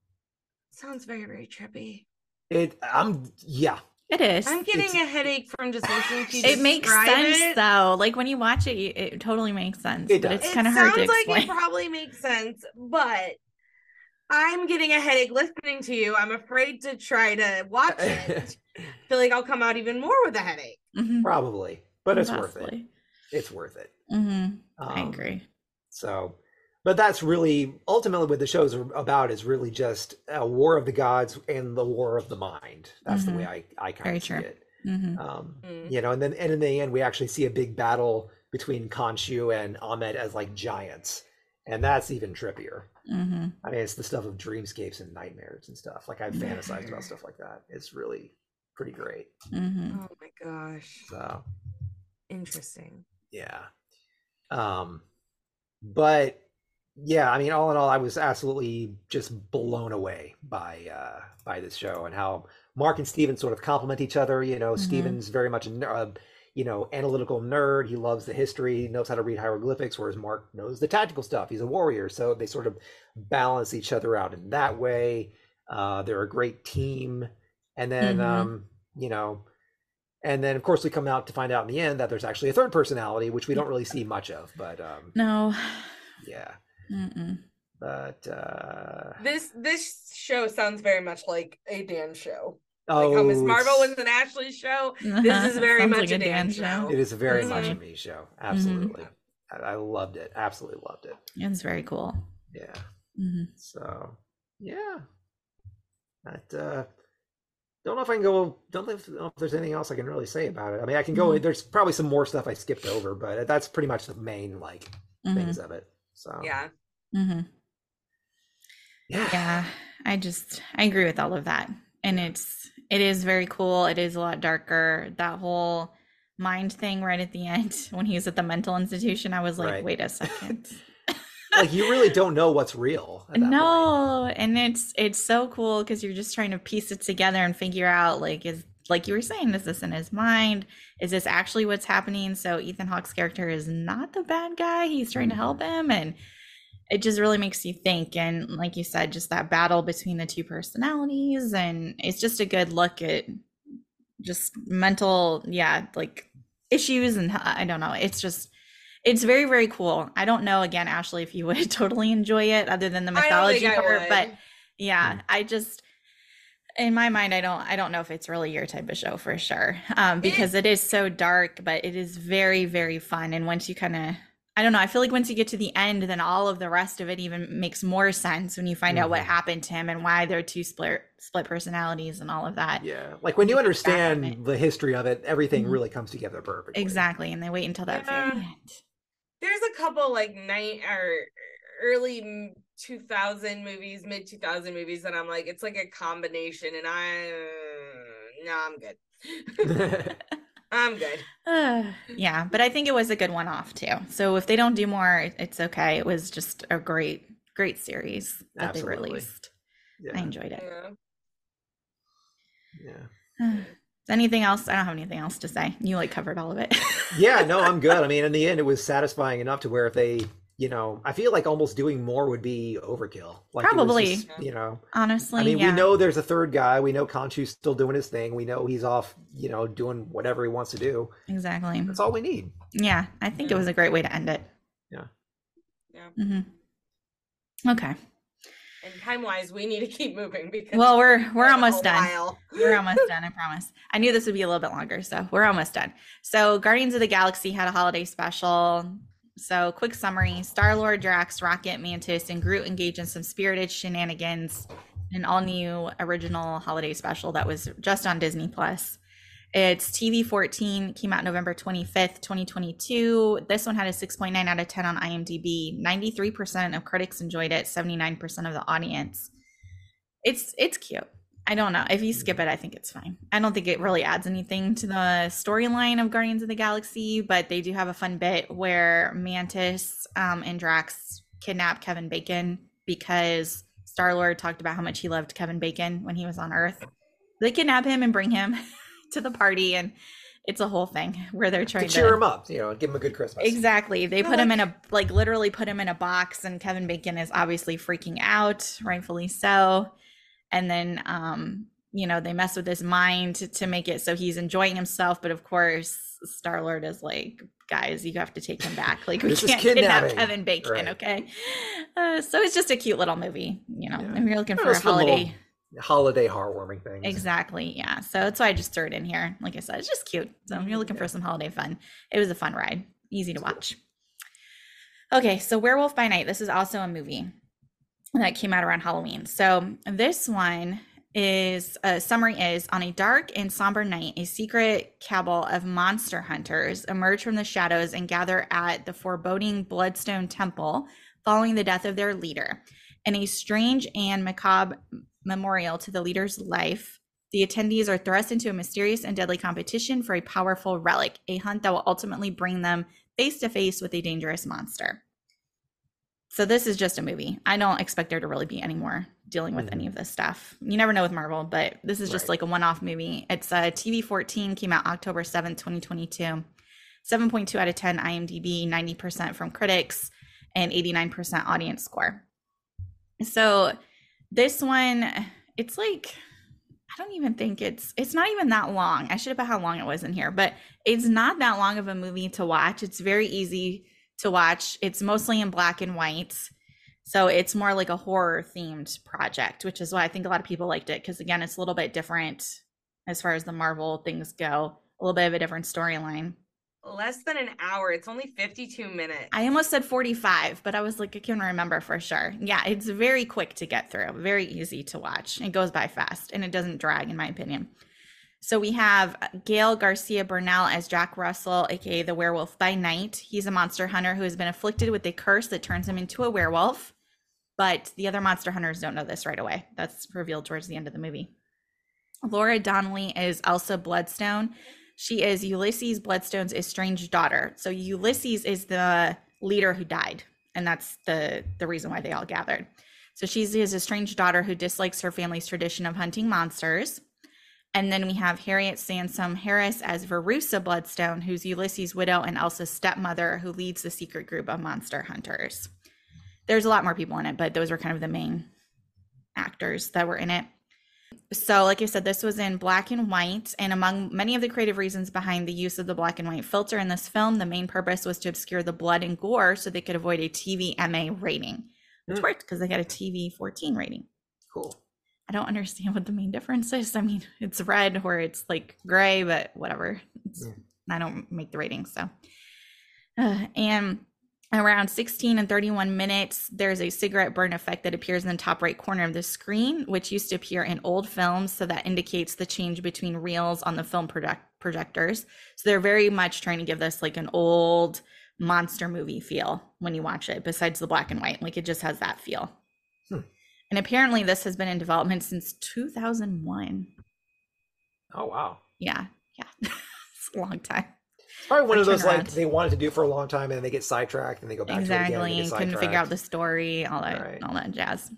Sounds very, very trippy. it I'm yeah. It is. I'm getting It's- a headache from just listening to you it makes sense it. though. Like when you watch it, it totally makes sense. It but does. it's It kind of hard to sounds like it probably makes sense, but I'm getting a headache listening to you. I'm afraid to try to watch it. feel like I'll come out even more with a headache. Mhm. Probably, but it's worth it. It's worth it. Mhm. I Um, agree. So, but that's really ultimately what the show's about is really just a war of the gods and the war of the mind. That's the way I I kind Very of see true. it. hmm Um, Mm. you know, and then and in the end, we actually see a big battle between Khonshu and Ammit as like giants, and that's even trippier. hmm I mean, it's the stuff of dreamscapes and nightmares and stuff. Like I've fantasized about stuff like that. It's really pretty great. hmm Oh my gosh. So Interesting. yeah, um, but yeah, I mean, all in all, I was absolutely just blown away by uh, by this show and how Mark and Steven sort of complement each other. You know, Mhm. Steven's very much a uh, you know analytical nerd. He loves the history, he knows how to read hieroglyphics, whereas Mark knows the tactical stuff. He's a warrior, so they sort of balance each other out in that way. Uh, they're a great team, and then Mhm. um, you know. And then, of course, we come out to find out in the end that there's actually a third personality, which we don't really see much of. But um, No. yeah, Mm-mm. but uh, This this show sounds very much like a Dan show. Oh, like how Miss Marvel was an Ashley show. This is very much like a a Dan Dan show. show. It is very Mhm. much a me show. Absolutely. I, I loved it. Absolutely loved it. It's very cool. Yeah. hmm So yeah. That uh don't know if I can go don't know if, don't know if there's anything else I can really say about it. I mean I can go Mhm. there's probably some more stuff I skipped over, but that's pretty much the main like hmm things of it. So Yeah. mm-hmm. yeah. Yeah, I just I agree with all of that. And it's it is very cool. It is a lot darker. That whole mind thing right at the end when he was at the mental institution, I was like, Right. wait a second. like you really don't know what's real. that point. no, and it's it's so cool because you're just trying to piece it together and figure out like is like you were saying, is this in his mind? Is this actually what's happening? So Ethan Hawke's character is not the bad guy. He's trying to mm-hmm. help him and it just really makes you think and like you said just that battle between the two personalities and it's just a good look at just mental yeah like issues and i don't know it's just it's very very cool i don't know again ashley if you would totally enjoy it other than the mythology part would. but yeah i just in my mind i don't i don't know if it's really your type of show for sure um because it is so dark but it is very very fun and once you kind of i don't know i feel like once you get to the end then all of the rest of it even makes more sense when you find out what Mhm. happened to him and why there are two split split personalities and all of that Yeah. Like when you Think understand the history of it, everything Mhm. really comes together perfectly. exactly and they wait until that very end There's a couple like night or early 2000 movies, mid 2000 movies that I'm like, it's like a combination, and I no, I'm good. I'm good. Uh, yeah, but I think it was a good one off too. So if they don't do more, it's okay. It was just a great, great series that Absolutely. they released. I enjoyed it. Yeah. Yeah. anything else? I don't have anything else to say. You like covered all of it. Yeah, no, I'm good. I mean, in the end, it was satisfying enough to where if they, you know, I feel like almost doing more would be overkill. Like Probably. just, you know, Honestly, I mean, yeah. we know there's a third guy. We know Khonshu's still doing his thing. We know he's off, you know, doing whatever he wants to do. exactly. That's all we need. Yeah, I think it was a great way to end it. Yeah. Yeah. hmm Okay. And time wise, we need to keep moving because Well, we're we're almost done. We're almost done, I promise. I knew this would be a little bit longer, so we're almost done. So, Guardians of the Galaxy had a holiday special. So, quick summary Star Lord, Drax, Rocket, Mantis, and Groot engage in some spirited shenanigans. An all new original holiday special that was just on Disney Plus. It's TV 14, came out November 25th, 2022. This one had a 6.9 out of 10 on IMDb. 93% of critics enjoyed it, 79% of the audience. It's it's cute. I don't know. If you skip it, I think it's fine. I don't think it really adds anything to the storyline of Guardians of the Galaxy, but they do have a fun bit where Mantis um, and Drax kidnap Kevin Bacon because Star Lord talked about how much he loved Kevin Bacon when he was on Earth. They kidnap him and bring him to the party, and it's a whole thing where they're trying To cheer him up, you know, give him a good Christmas. Exactly. They No, put him in a like literally put him in a box and Kevin Bacon is obviously freaking out, rightfully so. And then um, you know, they mess with his mind to, to make it so he's enjoying himself, but of course Star Lord is like, guys, you have to take him back. Like we can't kidnap. Kevin Bacon, Right. okay? Uh, so it's just a cute little movie, you know. Yeah. If you're looking for a holiday. little holiday heartwarming thing. Exactly. Yeah. So that's why I just threw it in here. Like I said, it's just cute. So if you're looking for some holiday fun, it was a fun ride. Easy to watch. Okay. So Werewolf by Night. This is also a movie that came out around Halloween. So this one is a summary is on a dark and somber night, a secret cabal of monster hunters emerge from the shadows and gather at the foreboding Bloodstone Temple following the death of their leader. In a strange and macabre memorial to the leader's life, the attendees are thrust into a mysterious and deadly competition for a powerful relic, a hunt that will ultimately bring them face to face with a dangerous monster. So this is just a movie. I don't expect there to really be any more dealing with any of this stuff. You never know with Marvel, but this is just Right. like a one-off movie. It's uh, TV 14 came out October 7th, 2022. 7.2 out of 10 IMDb, 90% from critics, and 89% audience score. So this one, it's like I don't even think it's it's not even that long. I should have put how long it was in here, but it's not that long of a movie to watch. It's very easy to watch. It's mostly in black and white. So it's more like a horror themed project, which is why I think a lot of people liked it because again, it's a little bit different as far as the Marvel things go. A little bit of a different storyline. Less than an hour. It's only 52 minutes. I almost said 45, but I was like, I can't remember for sure. Yeah, it's very quick to get through, very easy to watch. It goes by fast and it doesn't drag, in my opinion. So we have Gael Garcia Bernal as Jack Russell, aka the werewolf by night. He's a monster hunter who has been afflicted with a curse that turns him into a werewolf. But the other monster hunters don't know this right away. That's revealed towards the end of the movie. Laura Donnelly is Elsa Bloodstone. She is Ulysses Bloodstone's estranged daughter. So Ulysses is the leader who died, and that's the the reason why they all gathered. So she's his estranged daughter who dislikes her family's tradition of hunting monsters. And then we have Harriet Sansom Harris as Verussa Bloodstone, who's Ulysses' widow and Elsa's stepmother, who leads the secret group of monster hunters. There's a lot more people in it, but those were kind of the main actors that were in it. So, like I said, this was in black and white. And among many of the creative reasons behind the use of the black and white filter in this film, the main purpose was to obscure the blood and gore so they could avoid a TV MA rating, which Hmm. worked because they got a TV 14 rating. Cool. I don't understand what the main difference is. I mean, it's red or it's like gray, but whatever. Yeah. I don't make the ratings, so. Uh, and around 16 and 31 minutes, there's a cigarette burn effect that appears in the top right corner of the screen, which used to appear in old films. So that indicates the change between reels on the film project- projectors. So they're very much trying to give this like an old monster movie feel when you watch it, besides the black and white. Like it just has that feel. Hmm. And apparently, this has been in development since 2001. Oh wow. Yeah, yeah, it's a long time. It's probably one of those like they wanted to do for a long time and then they get sidetracked and they go back to it again. and exactly. they Couldn't figure out the story, all that, Right. all that jazz.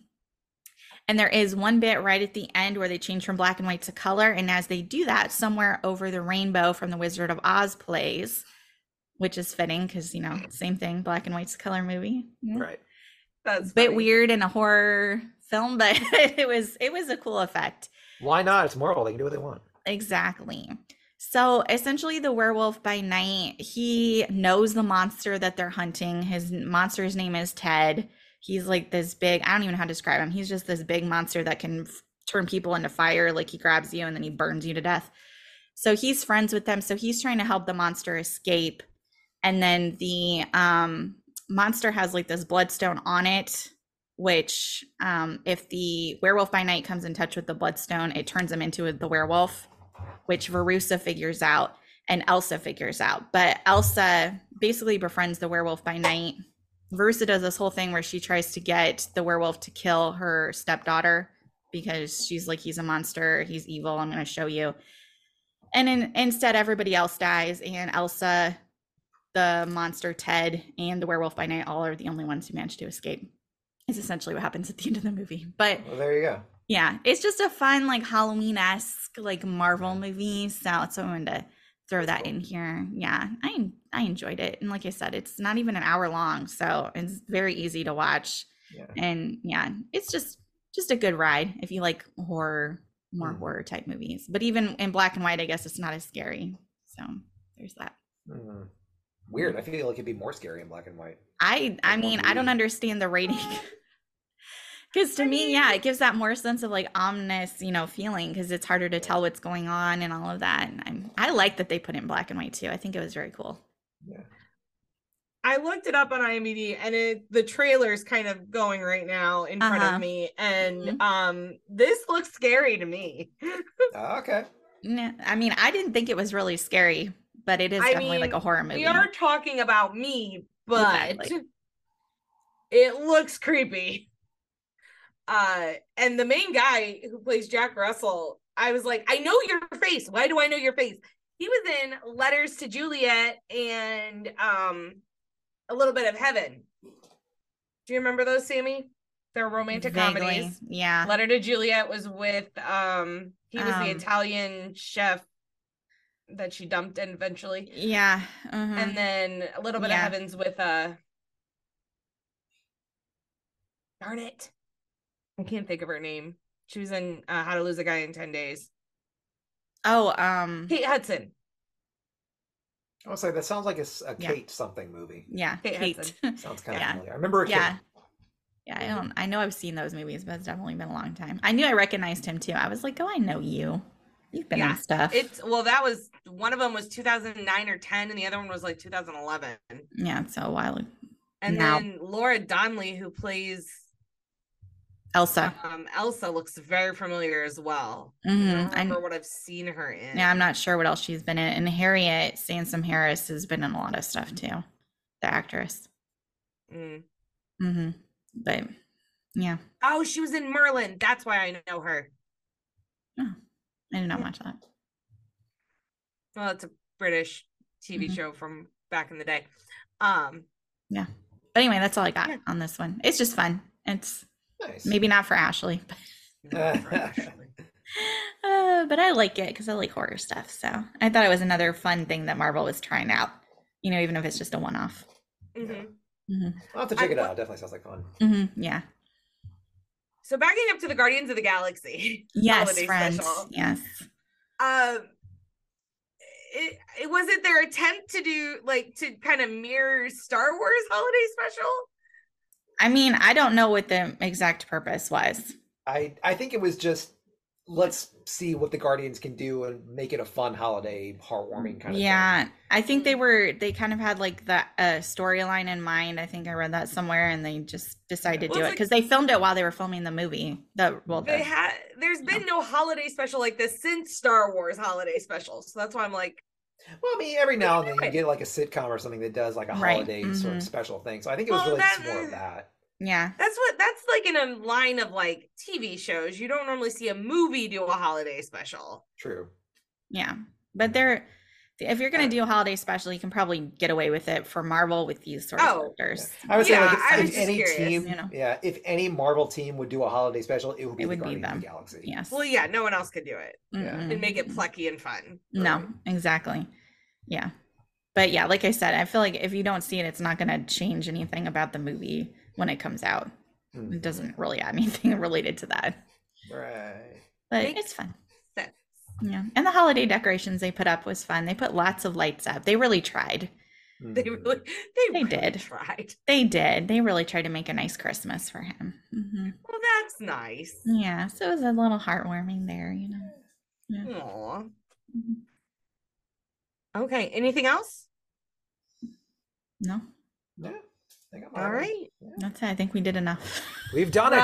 And there is one bit right at the end where they change from black and white to color. And as they do that, somewhere over the rainbow from the Wizard of Oz plays, which is fitting because you know same thing, black and white's a color movie. Yeah. Right. That's a bit funny. weird in a horror film, but it was it was a cool effect. Why not? It's Marvel. They can do what they want. Exactly. So essentially, the werewolf by night, he knows the monster that they're hunting. His monster's name is Ted. He's like this big, I don't even know how to describe him. He's just this big monster that can f- turn people into fire. Like he grabs you and then he burns you to death. So he's friends with them. So he's trying to help the monster escape. And then the um, monster has like this bloodstone on it, which um, if the werewolf by night comes in touch with the bloodstone, it turns him into the werewolf, which Verussa figures out and Elsa figures out. But Elsa basically befriends the werewolf by night. Verussa does this whole thing where she tries to get the werewolf to kill her stepdaughter because she's like, he's a monster, he's evil, I'm going to show you. And in, instead, everybody else dies, and Elsa, the monster Ted, and the werewolf by night all are the only ones who manage to escape. Is essentially what happens at the end of the movie. But Well, there you go. Yeah, it's just a fun, like Halloween esque, like Marvel movie. So, so I wanted to throw that in here. Yeah, I I enjoyed it, and like I said, it's not even an hour long, so it's very easy to watch. Yeah. And yeah, it's just just a good ride if you like horror, more Mhm. horror type movies. But even in black and white, I guess it's not as scary. So there's that. Mhm. Weird. I feel like it'd be more scary in black and white. I I mean, I don't understand the rating. Because to me, yeah, it gives that more sense of like ominous, you know, feeling because it's harder to tell what's going on and all of that. And I'm, I like that they put it in black and white too. I think it was very cool. Yeah. I looked it up on IMDb and it the trailer's kind of going right now in front Uh-huh. of me and Mhm. um this looks scary to me. Ah, okay. Nah, I mean, I didn't think it was really scary, but it is I definitely like a horror movie. We are talking about me, but Exactly. it looks creepy. Uh and the main guy who plays Jack Russell, I was like, I know your face. Why do I know your face? He was in Letters to Juliet and um a little bit of Heaven. Do you remember those, Sammi? They're romantic Vaguely, comedies. Yeah. Letter to Juliet was with um he was Um, the Italian chef that she dumped in eventually. Yeah. mhm. And then a little bit Yeah. of heavens with uh darn it. I can't think of her name. She was in uh, How to Lose a Guy in 10 Days. oh, um, Kate Hudson. I was say that sounds like a Yeah. Kate something movie. yeah, Kate Kate. Hudson. Sounds kind of Yeah. familiar. I remember a kid. yeah. Yeah, I don't. I know I've seen those movies, but it's definitely been a long time. I knew I recognized him too. I was like, "Oh, I know you." You've been Yeah, in stuff. It's well, that was one of them was 2009 or 10, and the other one was like 2011. yeah, it's a while. And Now- then Laura Donnelly, who plays Elsa. um, Elsa, looks very familiar as well. I hmm don't remember what I've seen her in. Yeah, I'm not sure what else she's been in. And Harriet Sansom Harris has been in a lot of stuff too. The actress. Mm. hmm But yeah, Oh, she was in Merlin. That's why I know her. Oh, I did not Yeah. watch that. Well, it's a British TV Mhm. show from back in the day. Um, yeah. But anyway, that's all I got Yeah. on this one. It's just fun. It's Nice. maybe not for Ashley, but, uh, but I like it because I like horror stuff. So I thought it was another fun thing that Marvel was trying out. You know, even if it's just a one-off. mhm. hmm I'll have to check I- it out. Definitely sounds like fun. hmm Yeah. So backing up to the Guardians of the Galaxy. Yes, friends. special. Yes. um it, it was it their attempt to do like to kind of mirror Star Wars holiday special? I mean, I don't know what the exact purpose was. I I think it was just let's see what the Guardians can do and make it a fun holiday, heartwarming kind of thing. yeah, I think they were they kind of had like the uh, storyline in mind. I think I read that somewhere, and they just decided to Well, do it's it like- because they filmed it while they were filming the movie. The well, They the, had there's been no holiday special like this since Star Wars holiday specials. So that's why I'm like, Well, I mean, every now and then you get like a sitcom or something that does like a Right, holiday sort mhm. of special thing. So I think it was Well, really just that- more of that. yeah, that's what that's like in a line of like TV shows. You don't normally see a movie do a holiday special. True. yeah. But they're if you're gonna do a holiday special, you can probably get away with it for Marvel with these sort of Oh, characters. I would say like I if, if any curious, team, you know. yeah, if any Marvel team would do a holiday special, it would be It the would be Guardians of them. the Galaxy. Yes. Well, yeah, no one else could do it Mm-mm. and make it plucky and fun. No, Right. exactly. Yeah. But yeah, like I said, I feel like if you don't see it, it's not going to change anything about the movie when it comes out. Hmm. It doesn't really add anything related to that. Right. But Makes it's fun. sense. Yeah. And the holiday decorations they put up was fun. They put lots of lights up. They really tried. They Mhm. really, they, They really did. tried. They did. They really tried to make a nice Christmas for him. hmm Well, that's nice. Yeah. So it was a little heartwarming there, you know. Yeah. Aw. Mhm. Okay. Anything else? No, Yeah. I think I'm All all right. right. that's it. I think we did enough. We've done it.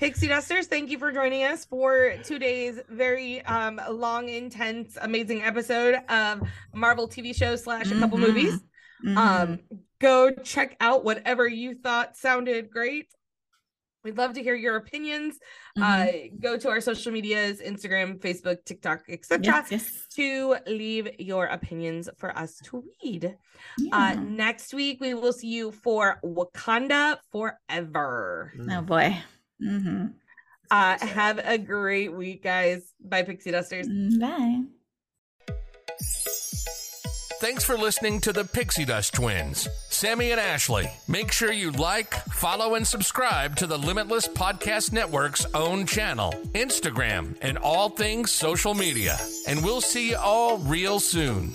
Pixie Dusters, thank you for joining us for two days very um long, intense, amazing episode of Marvel TV show slash a couple Mhm. movies. Mhm. Um, go check out whatever you thought sounded great. We'd love to hear your opinions. Mhm. Uh, go to our social medias: Instagram, Facebook, TikTok, etc. yes, yes. To leave your opinions for us to read. Uh, next week we will see you for Wakanda Forever. Oh boy. Hmm Uh, have a great week, guys. Bye, Pixie Dusters. Bye. Thanks for listening to the Pixie Dust Twins, Sammi and Ashley. Make sure you like, follow, and subscribe to the Limitless Podcast Network's own channel, Instagram, and all things social media. And we'll see you all real soon.